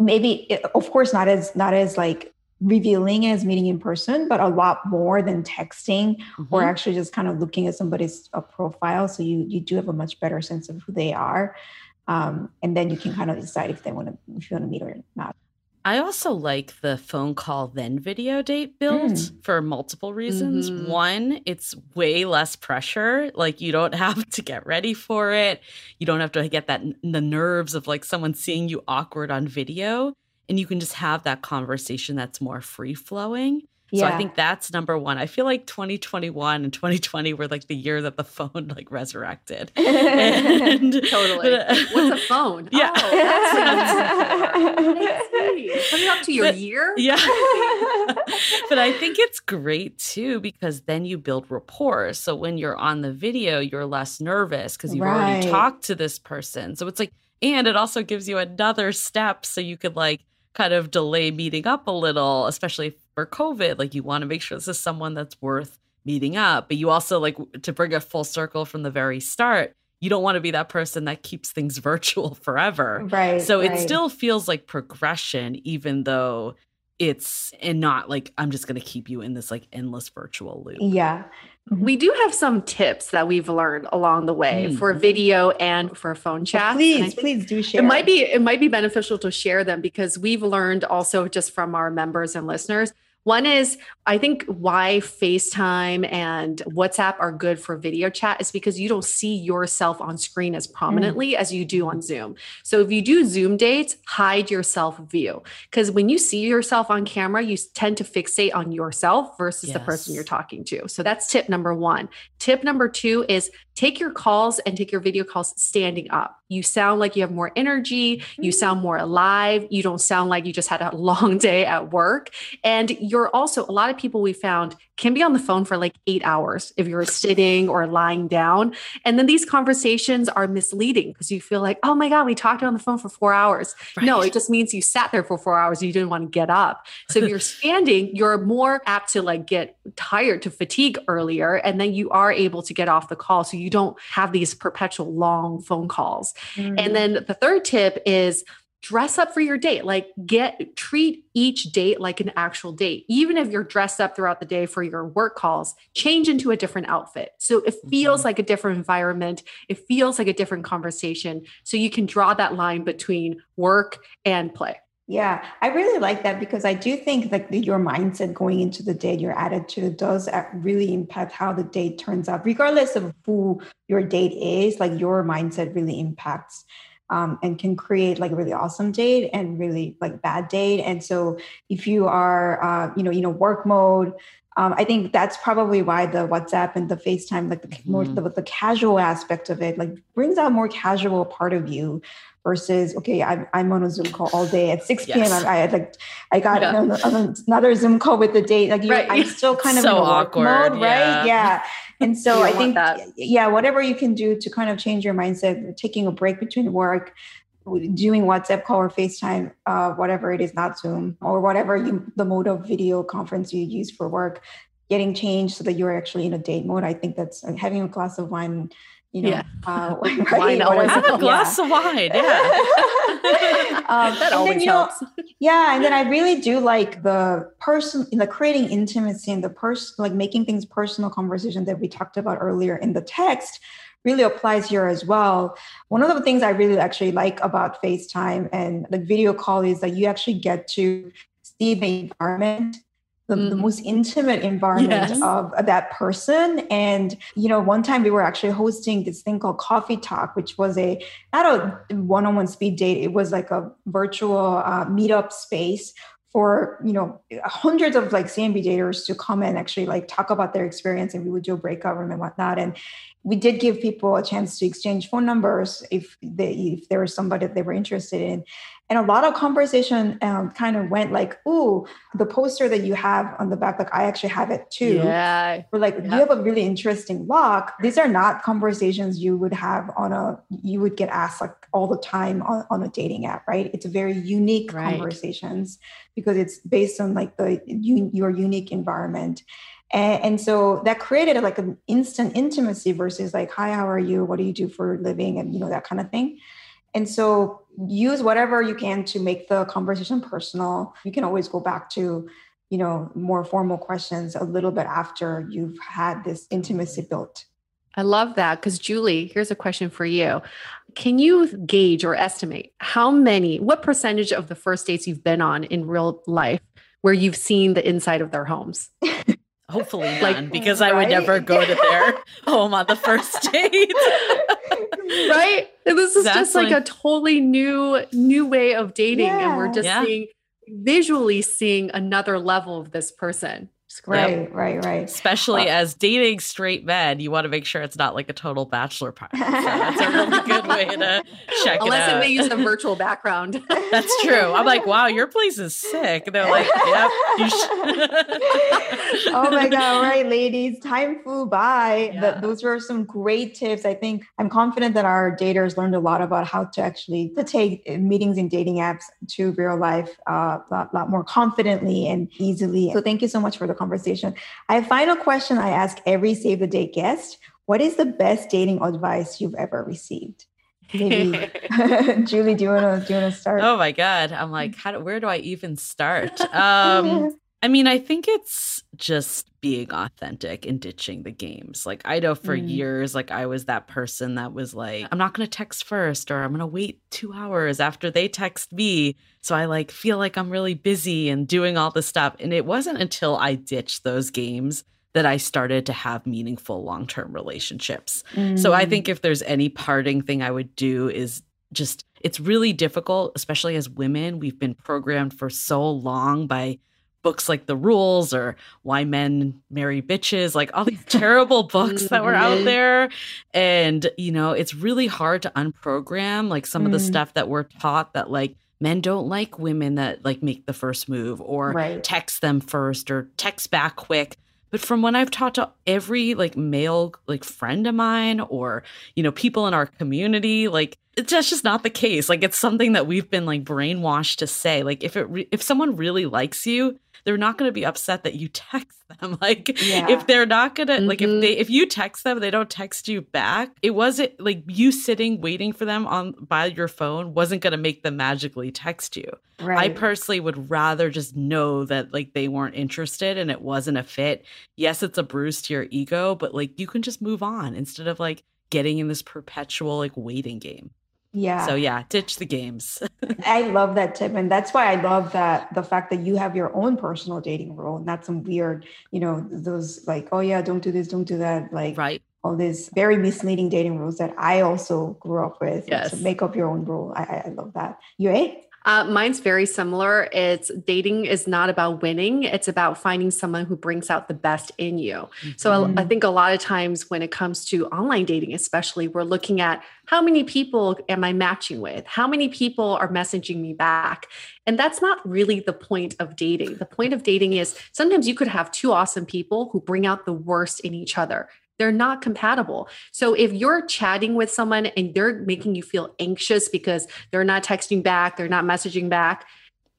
maybe, of course, not as, not as like revealing as meeting in person, but a lot more than texting mm-hmm. or actually just kind of looking at somebody's uh, profile. So you, you do have a much better sense of who they are. Um, and then you can kind of decide if they want to, if you want to meet or not. I also like the phone call then video date build mm. for multiple reasons. Mm-hmm. One, it's way less pressure. Like you don't *laughs* have to get ready for it. You don't have to get that the nerves of like someone seeing you awkward on video and you can just have that conversation that's more free flowing. So I think that's number one. I feel like 2021 and 2020 were like the year that the phone like resurrected. *laughs* And, *laughs* totally. What's a phone? Yeah. Oh, that's *laughs* Coming up to your but, year? Yeah. but I think it's great too because then you build rapport. So when you're on the video, you're less nervous because you've right. already talked to this person. So it's like, and it also gives you another step so you could like kind of delay meeting up a little, especially for COVID. Like you want to make sure this is someone that's worth meeting up, but you also like to bring it full circle from the very start. You don't want to be that person that keeps things *laughs* virtual forever. Right. So right. it still feels like progression, even though it's and not like I'm just going to keep you in this like endless virtual loop. Yeah. We do have some tips that we've learned along the way Mm. for video and for phone chat. Well, please, please do share. It might be it might be beneficial to share them because we've learned also just from our members and listeners. One is I think why FaceTime and WhatsApp are good for video chat is because you don't see yourself on screen as mm. prominently as you do on Zoom. So if you do Zoom dates, hide yourself view because when you see yourself on camera, you tend to fixate on yourself versus the person you're talking to. So that's tip number 1. Tip number 2 is take your calls and take your video calls standing up. You sound like you have more energy, you mm-hmm. sound more alive, you don't sound like you just had a *laughs* long day at work. And you're also, a lot of people we found can be on the phone for like eight hours if you're sitting or lying down. And then these conversations are misleading because you feel like, oh my God, we talked on the phone for four hours. No, it just means you sat there for four hours. You didn't want to get up. So if you're *laughs* standing, you're more apt to like get tired to fatigue earlier. And then you are able to get off the call. So you don't have these perpetual long phone calls. Mm-hmm. And then the third tip is dress up for your date. Like get treat each date like an actual date. Even if you're dressed up throughout the day for your work calls, change into a different outfit. So it feels like a different environment. It feels like a different conversation. So you can draw that line between work and play. Yeah, I really like that because I do think like the, your mindset going into the date, your attitude does uh, really impact how the date turns out, regardless of who your date is. Like your mindset really impacts um, and can create like a really awesome date and really like bad date. And so if you are, uh, you know, you know, work mode. Um, I think that's probably why the WhatsApp and the FaceTime, like the more Mhm. the, the casual aspect of it, like brings out more casual part of you versus okay I'm, I'm on a zoom call all day at 6 p.m Yes. I, I had like i got Yeah. on another zoom call with the date like you're, Right. i'm still *laughs* kind of So in awkward, mode right yeah. yeah and so i think that. yeah whatever you can do to kind of change your mindset taking a break between work doing whatsapp call or facetime uh, whatever it is not zoom or whatever you, the mode of video conference you use for work getting changed so that you're actually in a date mode i think that's uh, having a glass of wine you know Yeah. uh, *laughs* *laughs* Wine right, always whatever. Have a helps. glass of wine. Yeah. *laughs* Um, that and then, always you know, helps. yeah, and then I really do like the person, the creating intimacy and the person, like making things personal conversation that we talked about earlier in the text really applies here as well. One of the things I really actually like about FaceTime and like video call is that you actually get to see the environment. The, the Mhm. most intimate environment Yes. of that person. And, you know, one time we were actually hosting this thing called Coffee Talk, which was a not a one-on-one speed date it was like a virtual uh, meetup space for you know hundreds of like cmb daters to come and actually like talk about their experience and we would do a breakout room and whatnot and we did give people a chance to exchange phone numbers if they if there was somebody that they were interested in and a lot of conversation um, kind of went like oh the poster that you have on the back like i actually have it too Yeah. we're like, Yeah. you have a really interesting lock. These are not conversations you would have on a, you would get asked like all the time on, on a dating app, right? It's very unique Right. conversations because it's based on like the un, your unique environment. And, and so that created like an instant intimacy versus like, hi, how are you? What do you do for a living? And, you know, that kind of thing. And so use whatever you can to make the conversation personal. You can always go back to, you know, more formal questions a little bit after you've had this intimacy built. I love that because Julie, here's a question for you. Can you gauge or estimate how many, what percentage of the first dates you've been on in real life where you've seen the inside of their homes? *laughs* Hopefully none, Like, because I would never go to *laughs* their home on the first date. right? And this is just like Exactly. a totally new, new way of dating. And we're just Yeah. seeing visually seeing another level of this person. Right, Yep. right, right. Especially as dating straight men, you want to make sure it's not like a total bachelor party. So that's a really *laughs* good way to check Unless it it out. may use a *laughs* virtual background. That's true. I'm like, wow, your place is sick. And they're like, yep. You should. *laughs* oh my god all right ladies time flew by Yeah. but those were some great tips i think i'm confident that our daters learned a lot about how to actually to take meetings and dating apps to real life uh, a lot, lot more confidently and easily so thank you so much for the conversation i have a final question i ask every save the date guest what is the best dating advice you've ever received maybe *laughs* *laughs* julie do you want to do you want to start oh my god. I'm like, how do, where do I even start? Um, *laughs* I mean, I think it's just being authentic and ditching the games. Like, I know for Mm. years, like, I was that person that was like, I'm not going to text first, or I'm going to wait two hours after they text me. So I like feel like I'm really busy and doing all this stuff. And it wasn't until I ditched those games that I started to have meaningful long term relationships. So I Mm. think if there's any parting thing I would do is just it's really difficult, especially as women. We've been programmed for so long by books like The Rules or Why Men Marry Bitches, like all these *laughs* terrible books that were out Mhm. there. And, you know, it's really hard to unprogram like some of the Mm. stuff that we're taught that like men don't like women that like make the first move or Right. text them first or text back quick. But from when I've talked to every like male like friend of mine or you know people in our community, like it's that's just not the case. Like it's something that we've been like brainwashed to say. Like if it re- if someone really likes you, they're not going to be upset that you text them. *laughs* Like Yeah. if they're not going to like if they mm-hmm. if you text them, they don't text you back. It wasn't like you sitting waiting for them on by your phone wasn't going to make them magically text you. I personally would rather just know that like they weren't interested and it wasn't a fit. Yes, it's a bruise to your ego, but like you can just move on instead of like getting in this perpetual like waiting game. Yeah So yeah, ditch the games. *laughs* I love that tip. And that's why I love that the fact that you have your own personal dating rule, not some weird, you know, those like, oh yeah, don't do this, don't do that. Like right. all these very misleading dating rules that I also grew up with. Yes. So make up your own rule. I, I, love that. You eh? Uh, mine's very similar. It's dating is not about winning. It's about finding someone who brings out the best in you. So I- I Mhm. think a lot of times when it comes to online dating, especially, we're looking at how many people am I matching with? How many people are messaging me back? And that's not really the point of dating. The point of dating is sometimes you could have two awesome people who bring out the worst in each other. They're not compatible. So if you're chatting with someone and they're making you feel anxious because they're not texting back, they're not messaging back,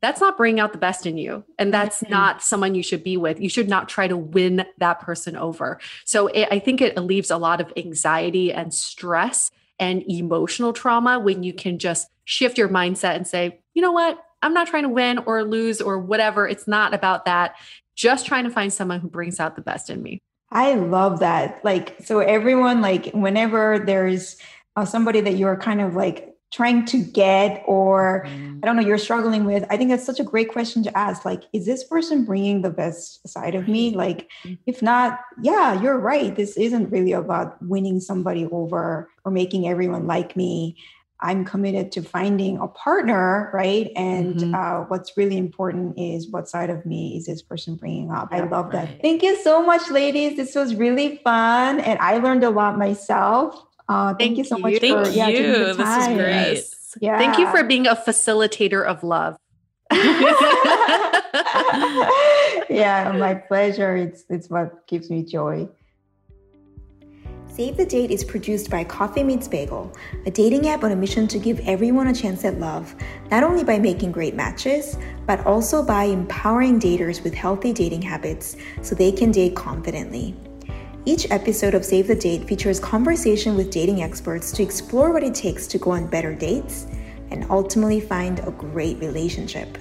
that's not bringing out the best in you. And that's Mhm. not someone you should be with. You should not try to win that person over. So it, I think it alleviates a lot of anxiety and stress and emotional trauma when you can just shift your mindset and say, you know what? I'm not trying to win or lose or whatever. It's not about that. Just trying to find someone who brings out the best in me. I love that. Like, so everyone, like, whenever there's uh, somebody that you're kind of like trying to get, or Mhm. I don't know, you're struggling with, I think that's such a great question to ask. Like, is this person bringing the best side of me? Like, if not, yeah, you're right. This isn't really about winning somebody over or making everyone like me. I'm committed to finding a partner, right? And Mhm. uh, what's really important is what side of me is this person bringing up. I Yeah, love that. Thank you so much, ladies. This was really fun, and I learned a lot myself. Uh, thank, Thank you so you. much Thank for yeah, you. This time. great. Yes. Yeah. Thank you for being a facilitator of love. *laughs* *laughs* yeah, my pleasure. It's it's what gives me joy. Save the Date is produced by Coffee Meets Bagel, a dating app on a mission to give everyone a chance at love, not only by making great matches, but also by empowering daters with healthy dating habits so they can date confidently. Each episode of Save the Date features conversation with dating experts to explore what it takes to go on better dates and ultimately find a great relationship.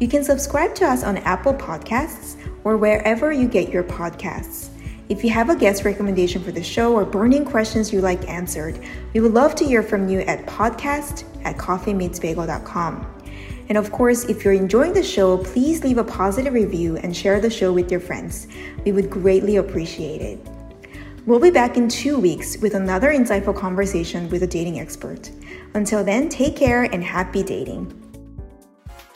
You can subscribe to us on Apple Podcasts or wherever you get your podcasts. If you have a guest recommendation for the show or burning questions you like answered, we would love to hear from you at podcast at coffeemeetsbagel.com. And of course, if you're enjoying the show, please leave a positive review and share the show with your friends. We would greatly appreciate it. We'll be back in two weeks with another insightful conversation with a dating expert. Until then, take care and happy dating.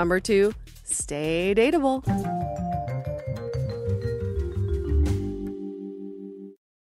remember to stay dateable.